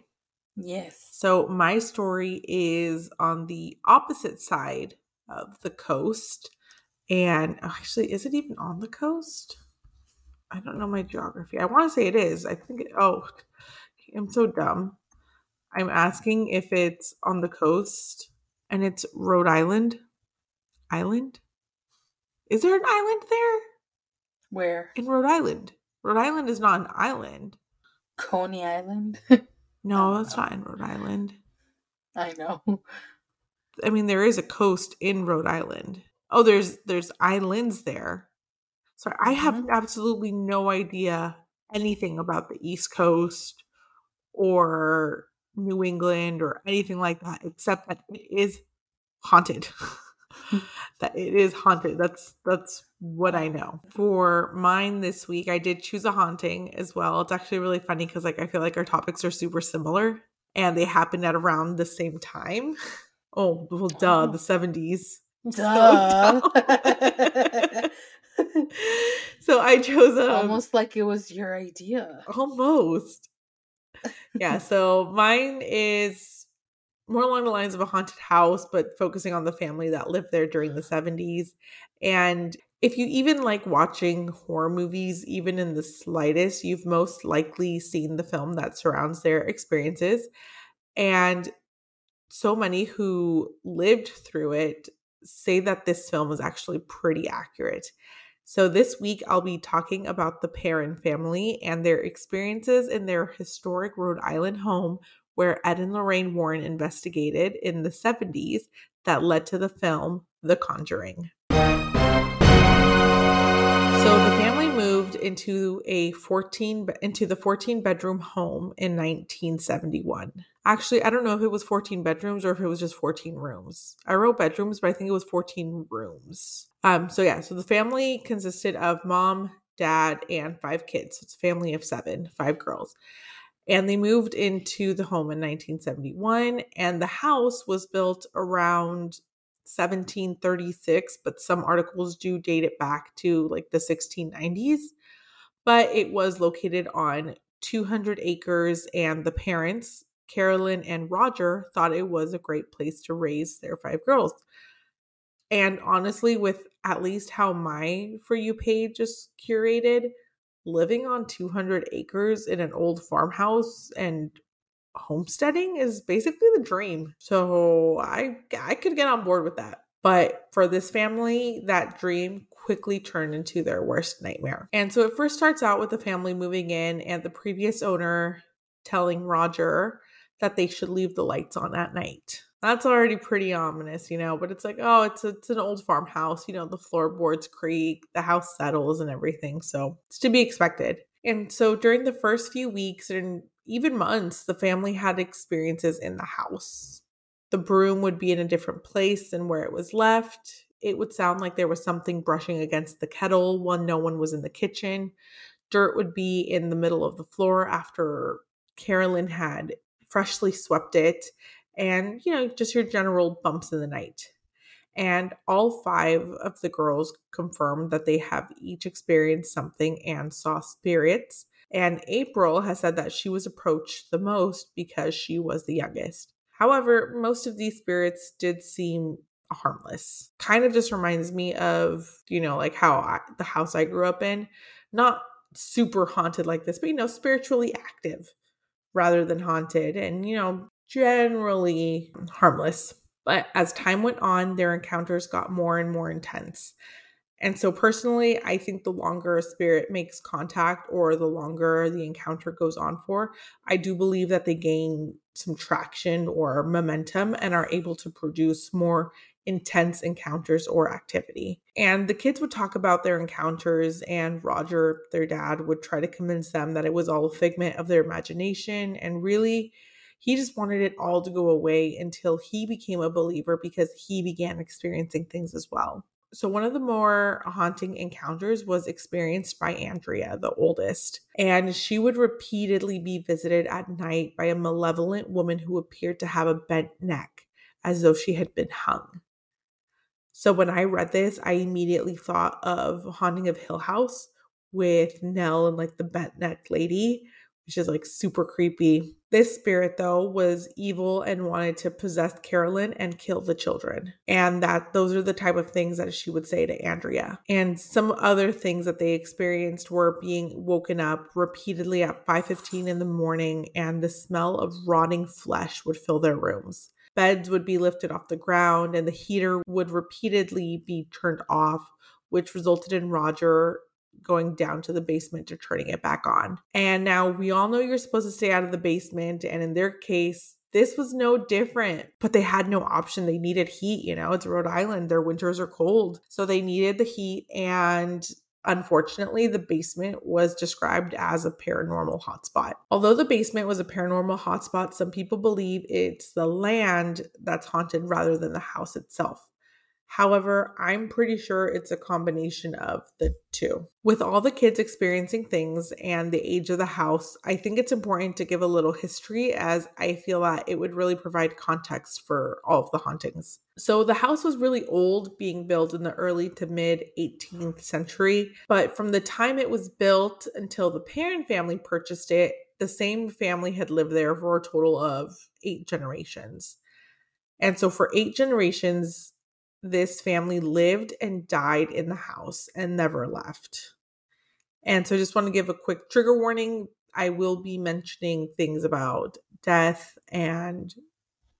Yes. So my story is on the opposite side of the coast. And oh, actually, is it even on the coast? I don't know my geography. I want to say it is. I think it, oh, I'm so dumb. I'm asking if it's on the coast and it's Rhode Island. Island? Is there an island there? Where? In Rhode Island. Rhode Island is not an island. Coney Island. <laughs> No, that's no. not in Rhode Island. I know. I mean, there is a coast in Rhode Island. Oh, there's there's islands there. So I have Mhm. absolutely no idea anything about the East Coast or New England or anything like that, except that it is haunted. <laughs> that it is haunted. That's that's what I know. For mine this week, I did choose a haunting as well. It's actually really funny because like I feel like our topics are super similar and they happened at around the same time. <laughs> Oh, well, duh, Oh. the 70s. <laughs> So Duh. dumb. <laughs> so I chose a Almost like it was your idea. almost. Yeah, <laughs> so mine is more along the lines of a haunted house, but focusing on the family that lived there during the 70s. And if you even like watching horror movies, even in the slightest, you've most likely seen the film that surrounds their experiences. And so many who lived through it say that this film is actually pretty accurate. So, this week I'll be talking about the Perron family and their experiences in their historic Rhode Island home where Ed and Lorraine Warren investigated in the 70s that led to the film The Conjuring. So the into a 14 into the 14 bedroom home in 1971. Actually, I don't know if it was 14 bedrooms or if it was just 14 rooms. I wrote bedrooms, but I think it was 14 rooms. Um so yeah, so the family consisted of mom, dad, and five kids. So it's a family of 7, five girls. And they moved into the home in 1971 and the house was built around 1736, but some articles do date it back to like the 1690s. But it was located on 200 acres, and the parents, Carolyn and Roger, thought it was a great place to raise their five girls. And honestly, with at least how my For You page is curated, living on 200 acres in an old farmhouse and homesteading is basically the dream. So I I could get on board with that. But for this family, that dream quickly turned into their worst nightmare. And so it first starts out with the family moving in and the previous owner telling Roger that they should leave the lights on at night. That's already pretty ominous, you know, but it's like, oh, it's it's an old farmhouse, you know, the floorboards creak, the house settles and everything. So it's to be expected. And so during the first few weeks and even months, the family had experiences in the house. The broom would be in a different place than where it was left. It would sound like there was something brushing against the kettle when no one was in the kitchen. Dirt would be in the middle of the floor after Carolyn had freshly swept it. And, you know, just your general bumps in the night. And all five of the girls confirmed that they have each experienced something and saw spirits. And April has said that she was approached the most because she was the youngest. However, most of these spirits did seem harmless. Kind of just reminds me of, you know, like how I, the house I grew up in, not super haunted like this, but, you know, spiritually active rather than haunted and, you know, generally harmless. But as time went on, their encounters got more and more intense. And so, personally, I think the longer a spirit makes contact or the longer the encounter goes on for, I do believe that they gain some traction or momentum and are able to produce more intense encounters or activity. And the kids would talk about their encounters, and Roger, their dad, would try to convince them that it was all a figment of their imagination. And really, He just wanted it all to go away until he became a believer because he began experiencing things as well. So, one of the more haunting encounters was experienced by Andrea, the oldest, and she would repeatedly be visited at night by a malevolent woman who appeared to have a bent neck as though she had been hung. So, when I read this, I immediately thought of Haunting of Hill House with Nell and like the bent neck lady, which is like super creepy. This spirit, though, was evil and wanted to possess Carolyn and kill the children. And that those are the type of things that she would say to Andrea. And some other things that they experienced were being woken up repeatedly at 5:15 in the morning and the smell of rotting flesh would fill their rooms. Beds would be lifted off the ground and the heater would repeatedly be turned off, which resulted in Roger going down to the basement to turning it back on. And now we all know you're supposed to stay out of the basement. And in their case, this was no different, but they had no option. They needed heat, you know, it's Rhode Island. Their winters are cold. So they needed the heat. And Unfortunately, the basement was described as a paranormal hotspot. Although the basement was a paranormal hotspot, some people believe it's the land that's haunted rather than the house itself. However, I'm pretty sure it's a combination of the two. With all the kids experiencing things and the age of the house, I think it's important to give a little history as I feel that it would really provide context for all of the hauntings. So, the house was really old, being built in the early to mid 18th century, but from the time it was built until the Perron family purchased it, the same family had lived there for a total of eight generations. And so, for eight generations, this family lived and died in the house and never left. And so I just want to give a quick trigger warning. I will be mentioning things about death and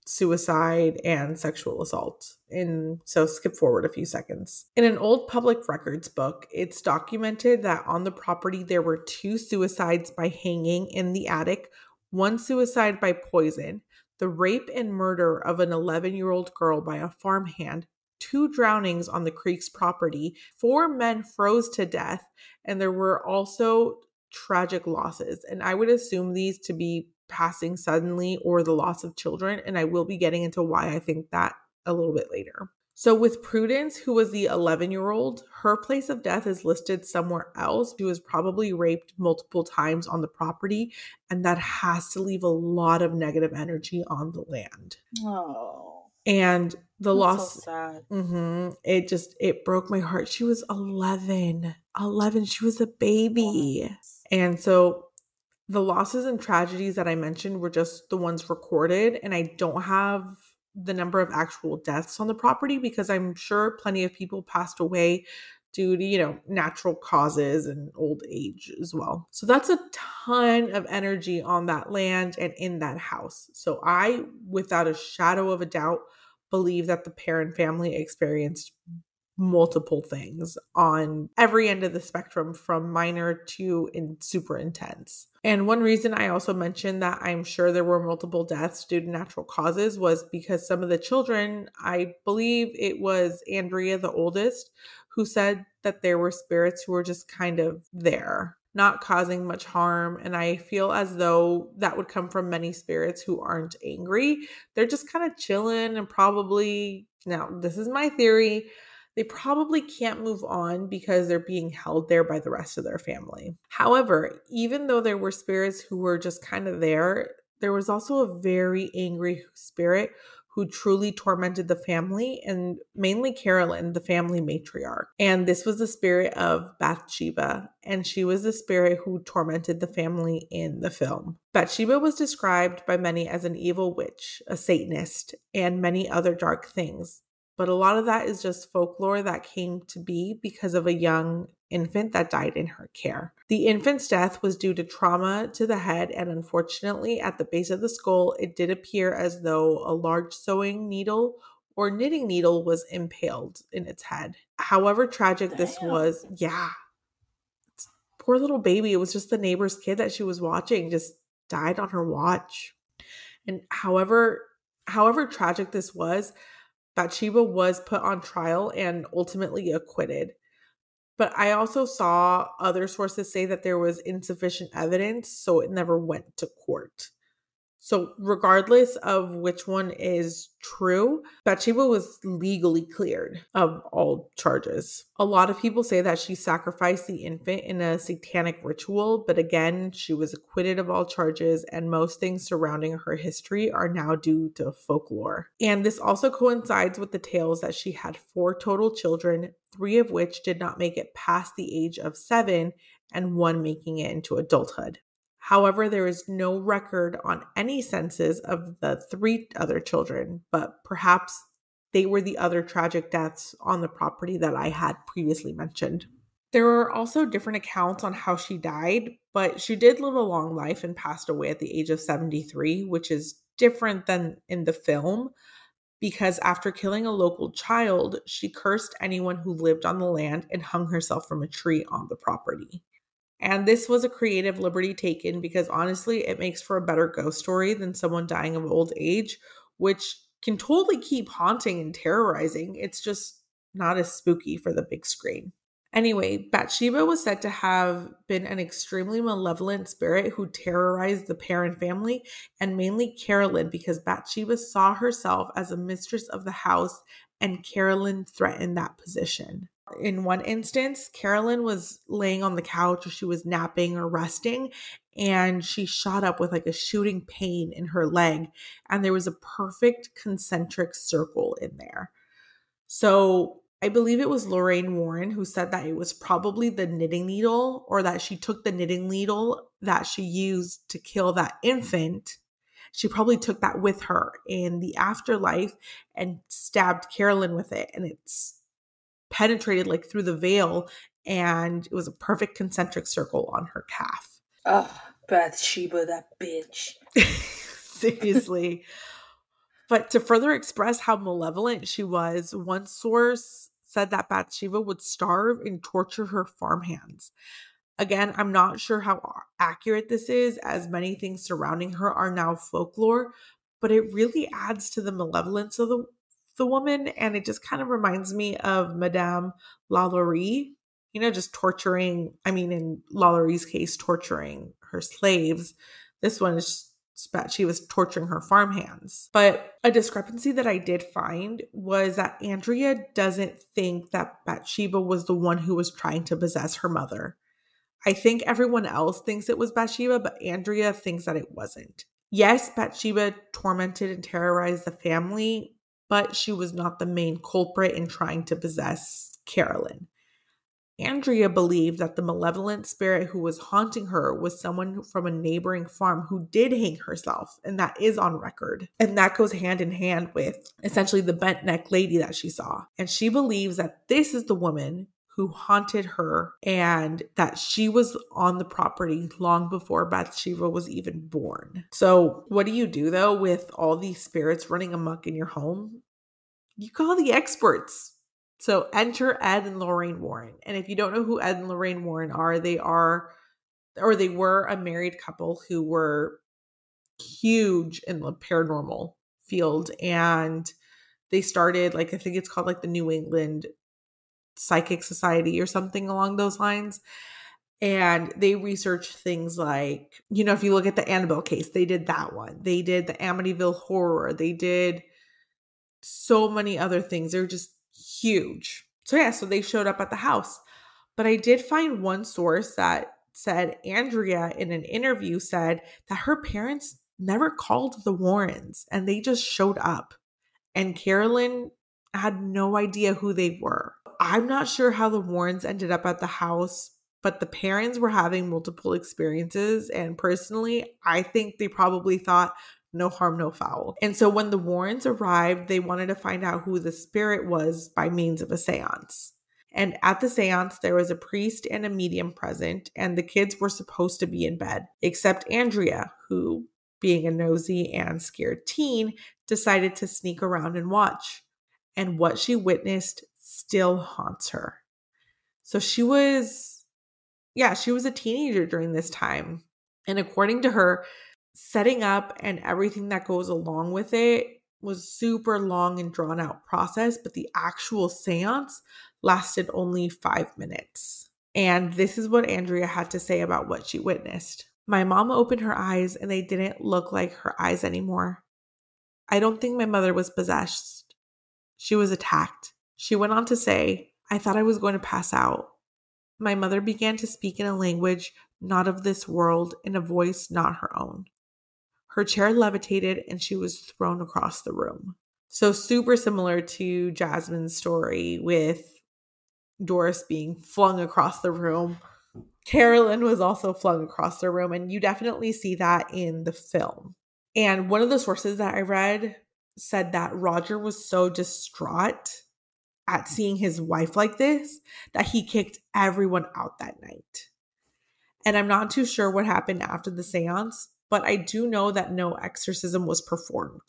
suicide and sexual assault. And so skip forward a few seconds. In an old public records book, it's documented that on the property there were two suicides by hanging in the attic, one suicide by poison, the rape and murder of an 11 year old girl by a farmhand, two drownings on the creek's property, four men froze to death, and there were also tragic losses. And I would assume these to be passing suddenly or the loss of children. And I will be getting into why I think that a little bit later. So, with Prudence, who was the 11 year old, her place of death is listed somewhere else. She was probably raped multiple times on the property, and that has to leave a lot of negative energy on the land. Oh and the loss so sad. hmm it just it broke my heart. She was 11 11 she was a baby. And so the losses and tragedies that i mentioned were just the ones recorded and i don't have the number of actual deaths on the property because i'm sure plenty of people passed away due to you know natural causes and old age as well. So that's a ton of energy on that land and in that house. So i without a shadow of a doubt believe that the Perron family experienced multiple things on every end of the spectrum from minor to in super intense. And one reason I also mentioned that I'm sure there were multiple deaths due to natural causes was because some of the children, I believe it was Andrea the oldest, who said that there were spirits who were just kind of there not causing much harm. And I feel as though that would come from many spirits who aren't angry. They're just kind of chilling and probably, now, this is my theory. They probably can't move on because they're being held there by the rest of their family. However, even though there were spirits who were just kind of there, there was also a very angry spirit who truly tormented the family and mainly Carolyn, the family matriarch. And this was the spirit of Bathsheba, and she was the spirit who tormented the family in the film. Bathsheba was described by many as an evil witch, a Satanist, and many other dark things. But a lot of that is just folklore that came to be because of a young infant that died in her care. The infant's death was due to trauma to the head, and unfortunately, at the base of the skull, it did appear as though a large sewing needle or knitting needle was impaled in its head. However tragic Damn. this was, yeah. Poor little baby. It was just the neighbor's kid that she was watching, just died on her watch. And however, however tragic this was, Bathsheba was put on trial and ultimately acquitted. But I also saw other sources say that there was insufficient evidence, so it never went to court. So, regardless of which one is true, Bathsheba was legally cleared of all charges. A lot of people say that she sacrificed the infant in a satanic ritual, but again, she was acquitted of all charges, and most things surrounding her history are now due to folklore. And this also coincides with the tales that she had four total children, three of which did not make it past the age of seven, and one making it into adulthood. However, there is no record on any census of the three other children, but perhaps they were the other tragic deaths on the property that I had previously mentioned. There are also different accounts on how she died, but she did live a long life and passed away at the age of 73, which is different than in the film because after killing a local child, she cursed anyone who lived on the land and hung herself from a tree on the property. And this was a creative liberty taken because honestly, it makes for a better ghost story than someone dying of old age, which can totally keep haunting and terrorizing. It's just not as spooky for the big screen. Anyway, Bathsheba was said to have been an extremely malevolent spirit who terrorized the Perron family and mainly Carolyn because Bathsheba saw herself as a mistress of the house and Carolyn threatened that position in one instance, Carolyn was laying on the couch or she was napping or resting, and she shot up with like a shooting pain in her leg, and there was a perfect concentric circle in there. So I believe it was Lorraine Warren who said that it was probably the knitting needle or that she took the knitting needle that she used to kill that infant. She probably took that with her in the afterlife and stabbed Carolyn with it. And it's penetrated like through the veil and it was a perfect concentric circle on her calf. Oh, Bathsheba, that bitch. <laughs> Seriously. but to further express how malevolent she was, one source said that Bathsheba would starve and torture her farmhands. Again, I'm not sure how accurate this is, as many things surrounding her are now folklore, but it really adds to the malevolence of the the woman, and it just kind of reminds me of Madame Lalaurie, you know, just torturing, I mean, in Lalaurie's case, torturing her slaves. This one is just she was torturing her farmhands. But a discrepancy that I did find was that Andrea doesn't think that Bathsheba was the one who was trying to possess her mother. I think everyone else thinks it was Bathsheba, but Andrea thinks that it wasn't. Yes, Bathsheba tormented and terrorized the family, but she was not the main culprit in trying to possess Carolyn. Andrea believed that the malevolent spirit who was haunting her was someone from a neighboring farm who did hang herself, and that is on record. And that goes hand in hand with essentially the bent neck lady that she saw. And she believes that this is the woman who haunted her and that she was on the property long before Bathsheba was even born. So, what do you do though with all these spirits running amok in your home? You call the experts. So, enter Ed and Lorraine Warren. And if you don't know who Ed and Lorraine Warren are, they are or they were a married couple who were huge in the paranormal field and they started like I think it's called like the New England Psychic Society or something along those lines. And they researched things like, you know, if you look at the Annabelle case, they did that one. They did the Amityville horror. They did so many other things. They're just huge. So, yeah, so they showed up at the house. But I did find one source that said Andrea in an interview said that her parents never called the Warrens and they just showed up. And Carolyn had no idea who they were. I'm not sure how the Warrens ended up at the house, but the parents were having multiple experiences. And personally, I think they probably thought, no harm, no foul. And so when the Warrens arrived, they wanted to find out who the spirit was by means of a seance. And at the seance, there was a priest and a medium present, and the kids were supposed to be in bed, except Andrea, who, being a nosy and scared teen, decided to sneak around and watch. And what she witnessed still haunts her. So she was, yeah, she was a teenager during this time. And according to her, setting up and everything that goes along with it was super long and drawn out process, but the actual seance lasted only five minutes. And this is what Andrea had to say about what she witnessed. My mom opened her eyes and they didn't look like her eyes anymore. I don't think my mother was possessed. She was attacked. She went on to say, I thought I was going to pass out. My mother began to speak in a language not of this world, in a voice not her own. Her chair levitated and she was thrown across the room. So, super similar to Jazmin's story with Doris being flung across the room. Carolyn was also flung across the room, and you definitely see that in the film. And one of the sources that I read said that Roger was so distraught at seeing his wife like this that he kicked everyone out that night. And I'm not too sure what happened after the seance, but I do know that no exorcism was performed.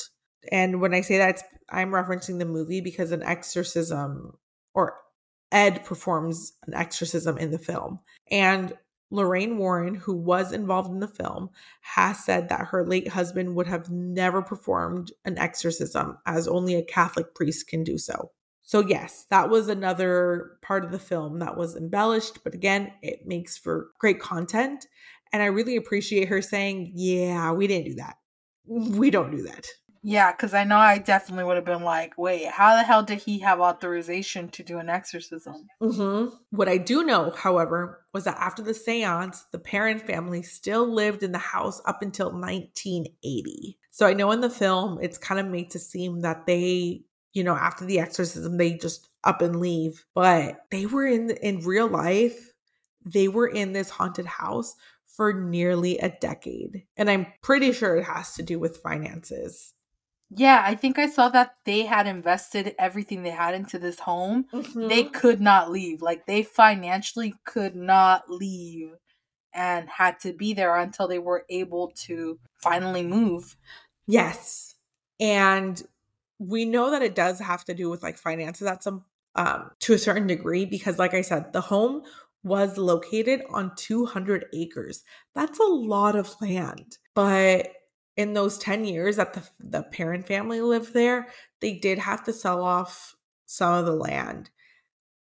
And when I say that, I'm referencing the movie because an exorcism or Ed performs an exorcism in the film. And Lorraine Warren, who was involved in the film, has said that her late husband would have never performed an exorcism as only a Catholic priest can do so. So, yes, that was another part of the film that was embellished, but again, it makes for great content. And I really appreciate her saying, Yeah, we didn't do that. We don't do that. Yeah, because I know I definitely would have been like, wait, how the hell did he have authorization to do an exorcism? Mm-hmm. What I do know, however, was that after the seance, the Perron family still lived in the house up until 1980. So I know in the film, it's kind of made to seem that they, you know, after the exorcism, they just up and leave. But they were in in real life, they were in this haunted house for nearly a decade. And I'm pretty sure it has to do with finances. Yeah, I think I saw that they had invested everything they had into this home. Mm-hmm. They could not leave. Like they financially could not leave and had to be there until they were able to finally move. Yes. And we know that it does have to do with like finances at some um to a certain degree because like I said, the home was located on 200 acres. That's a lot of land. But in those 10 years that the, the Perron family lived there, they did have to sell off some of the land.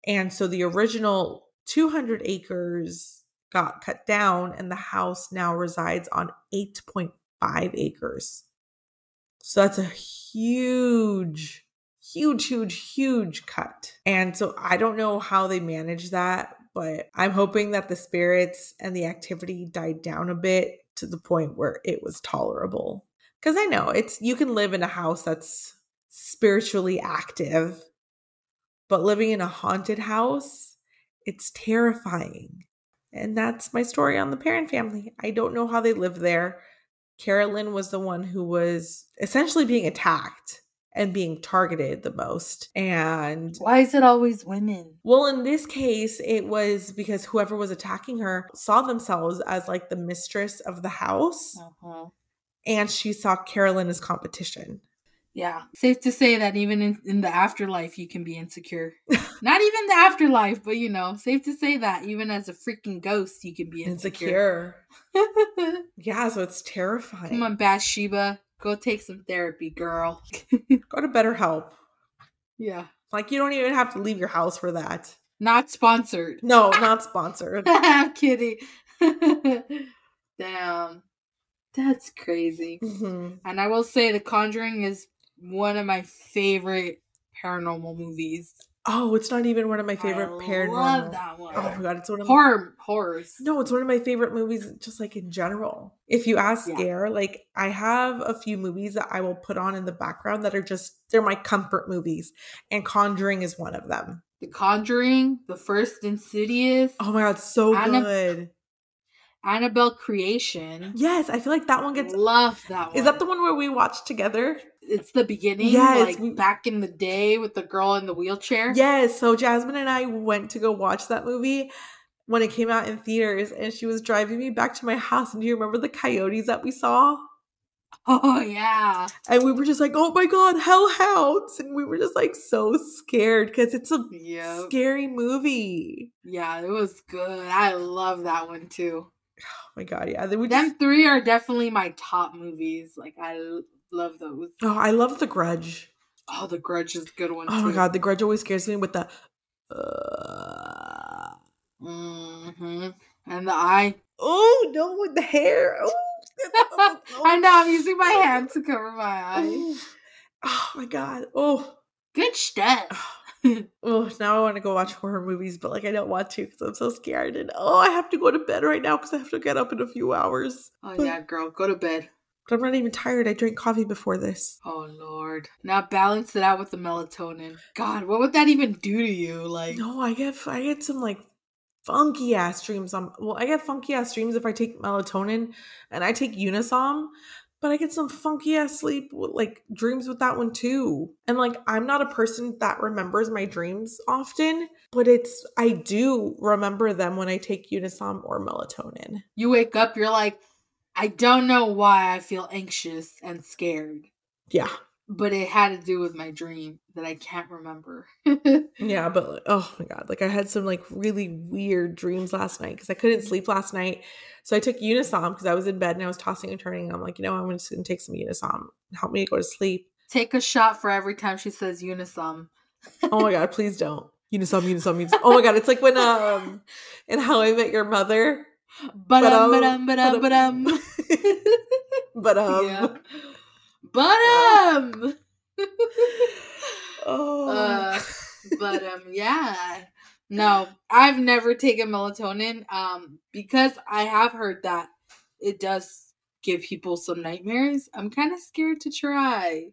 And so the original 200 acres got cut down, and the house now resides on 8.5 acres. So that's a huge, huge, huge, huge cut. And so I don't know how they manage that, but I'm hoping that the spirits and the activity died down a bit to the point where it was tolerable. Because I know it's you can live in a house that's spiritually active, but living in a haunted house, it's terrifying. And that's my story on the Perron family. I don't know how they live there. Carolyn was the one who was essentially being attacked and being targeted the most. And why is it always women? Well, in this case, it was because whoever was attacking her saw themselves as like the mistress of the house. Uh-huh. And she saw Carolyn as competition. Yeah. Safe to say that even in, in the afterlife, you can be insecure. <laughs> Not even the afterlife, but you know, safe to say that even as a freaking ghost, you can be insecure. insecure. <laughs> yeah, so it's terrifying. Come on, Bathsheba. Go take some therapy, girl. <laughs> Go to BetterHelp. Yeah. Like you don't even have to leave your house for that. Not sponsored. No, not sponsored. I'm kidding. Damn. That's crazy. Mm-hmm. And I will say The Conjuring is one of my favorite paranormal movies. Oh, it's not even one of my favorite I paranormal. Love that one. Oh my god, it's one of horror my, horrors. No, it's one of my favorite movies, just like in general. If you ask yeah. Gare, like I have a few movies that I will put on in the background that are just they're my comfort movies, and Conjuring is one of them. The Conjuring, the first Insidious. Oh my god, so good. Annabelle Creation. Yes, I feel like that one gets love that one. Is that the one where we watched together? It's the beginning, yes, like back in the day with the girl in the wheelchair. Yes, so Jazmin and I went to go watch that movie when it came out in theaters, and she was driving me back to my house. And do you remember the coyotes that we saw? Oh yeah. And we were just like, oh my god, Hell hellhounds. And we were just like so scared because it's a yep. scary movie. Yeah, it was good. I love that one too. Oh my god, yeah. Them just... three are definitely my top movies. Like I love those. Oh, I love The Grudge. Oh, The Grudge is a good one. Oh too. my god, The Grudge always scares me with the. Uh... Mm-hmm. And the eye, Oh no, with the hair. Oh, <laughs> I know. I'm using my hand to cover my eyes. Oh, oh my god. Oh. Good stuff. <sighs> Oh, now I want to go watch horror movies, but like I don't want to because I'm so scared. And oh, I have to go to bed right now because I have to get up in a few hours. Oh yeah, girl, go to bed. But I'm not even tired. I drank coffee before this. Oh lord. Now balance it out with the melatonin. God, what would that even do to you? Like No, I get I get some like funky ass dreams. On well, I get funky ass dreams if I take melatonin, and I take Unisom. But I get some funky ass sleep, with, like dreams with that one too. And like, I'm not a person that remembers my dreams often, but it's, I do remember them when I take Unisom or melatonin. you wake up, you're like, I don't know why I feel anxious and scared. Yeah. But it had to do with my dream that I can't remember. <laughs> Yeah. But like, oh my God. Like, I had some like really weird dreams last night because I couldn't sleep last night. So I took Unisom because I was in bed and I was tossing and turning. I'm like, you know, I'm just going to take some Unisom. Help me to go to sleep. Take a shot for every time she says Unisom. Oh my god, please don't. Unisom, Unisom, Unisom. Oh my god, it's like when um in How I Met Your Mother. Ba-dum, Ba-dum, ba-dum, ba-dum, ba-dum. but um But um <laughs> <laughs> oh uh <laughs> but um yeah. No, I've never taken melatonin um because I have heard that it does give people some nightmares. I'm kind of scared to try.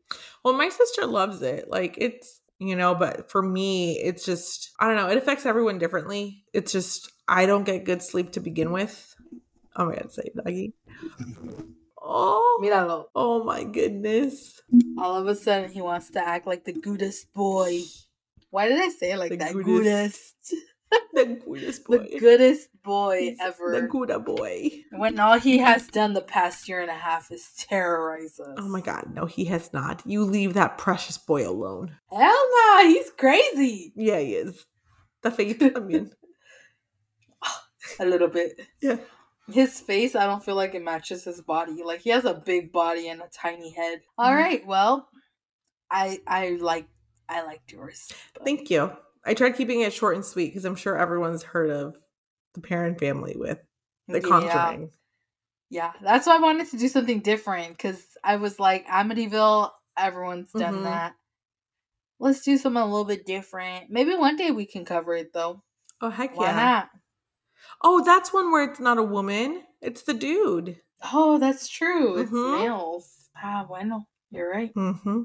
well my sister loves it. Like it's you know, but for me, it's just I don't know, it affects everyone differently. It's just I don't get good sleep to begin with. Oh my god, say Doggy. <laughs> Oh Míralo. oh my goodness. All of a sudden he wants to act like the goodest boy. <sighs> Why did I say it like The that? goodest. Goodest. <laughs> The goodest boy. The goodest boy He's ever. The Gouda boy. when all he has done the past year and a half is terrorize us. Oh my god, no, he has not. You leave that precious boy alone. Hell no, he's crazy. Yeah, he is. The faith, I mean. <laughs> A little bit. Yeah. His face, I don't feel like it matches his body. Like he has a big body and a tiny head. All Mhm. right, well, I I like I liked yours. but- Thank you. I tried keeping it short and sweet because I'm sure everyone's heard of the Perron family with The Yeah. Conjuring. Yeah, that's why I wanted to do something different because I was like, Amityville, everyone's done Mhm. that. Let's do something a little bit different. Maybe one day we can cover it though. Oh, heck Why yeah. not? Oh, that's one where it's not a woman, it's the dude. Oh, that's true. It's Mhm. males. Ah, bueno. You're right. Mm-hmm.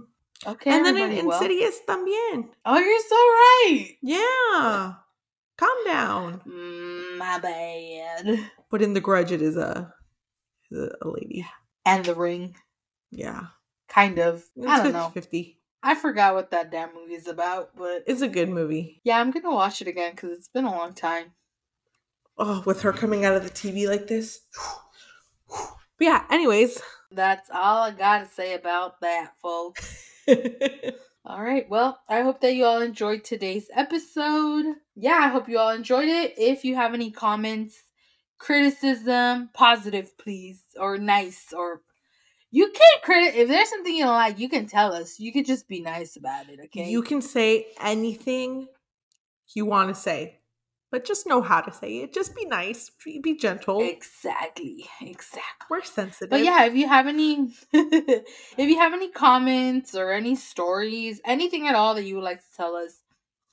Okay. and then in everybody, well- Insidious también. Oh, you're so right. Yeah. Calm down. Mm, my bad. But in The Grudge, it is a, a, lady. And the ring. Yeah. Kind of. I don't know. 50. I forgot what that damn movie is about, but It's a good movie. yeah, I'm gonna watch it again because it's been a long time. Oh, with her coming out of the TV like this. <sighs> But yeah, anyways. That's all I gotta say about that, folks. <laughs> All right. Well, I hope that you all enjoyed today's episode. Yeah, I hope you all enjoyed it. If you have any comments, criticism, positive, please, or nice, or you can't credit if there's something you don't like, you can tell us. You could just be nice about it, okay? You can say anything you want to say, but just know how to say it. Just be nice, be gentle. exactly, exactly. We're sensitive. But yeah, if you have any, <laughs> if you have any comments or any stories, anything at all that you would like to tell us,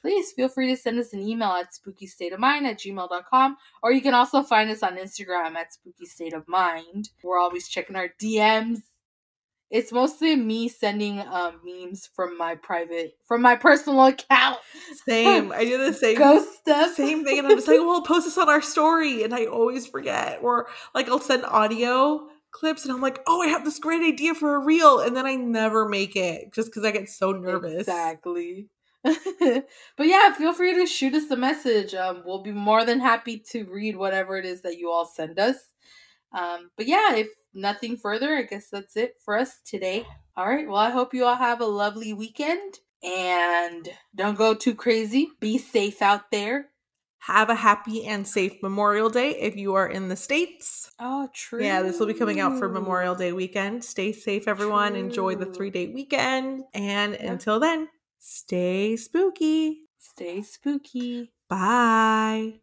please feel free to send us an email at spookystateofmind at gmail.com. Or you can also find us on Instagram at spookystateofmind. We're always checking our DMs. It's mostly me sending um, memes from my private, from my personal account. same. I do the <laughs> same. Ghost stuff. Same thing, and I'm just like, well, post this on our story, and I always forget. Or like, I'll send audio clips, and I'm like, oh, I have this great idea for a reel, and then I never make it just because I get so nervous. Exactly. <laughs> but yeah, feel free to shoot us a message. Um, we'll be more than happy to read whatever it is that you all send us. Um, but yeah, if nothing further, I guess that's it for us today. All right. Well, I hope you all have a lovely weekend and don't go too crazy. Be safe out there. Have a happy and safe Memorial Day if you are in the States. Oh, true. Yeah, this will be coming out for Memorial Day weekend. Stay safe, everyone. Enjoy the three day weekend. And Yep. until then, stay spooky. Stay spooky. Bye.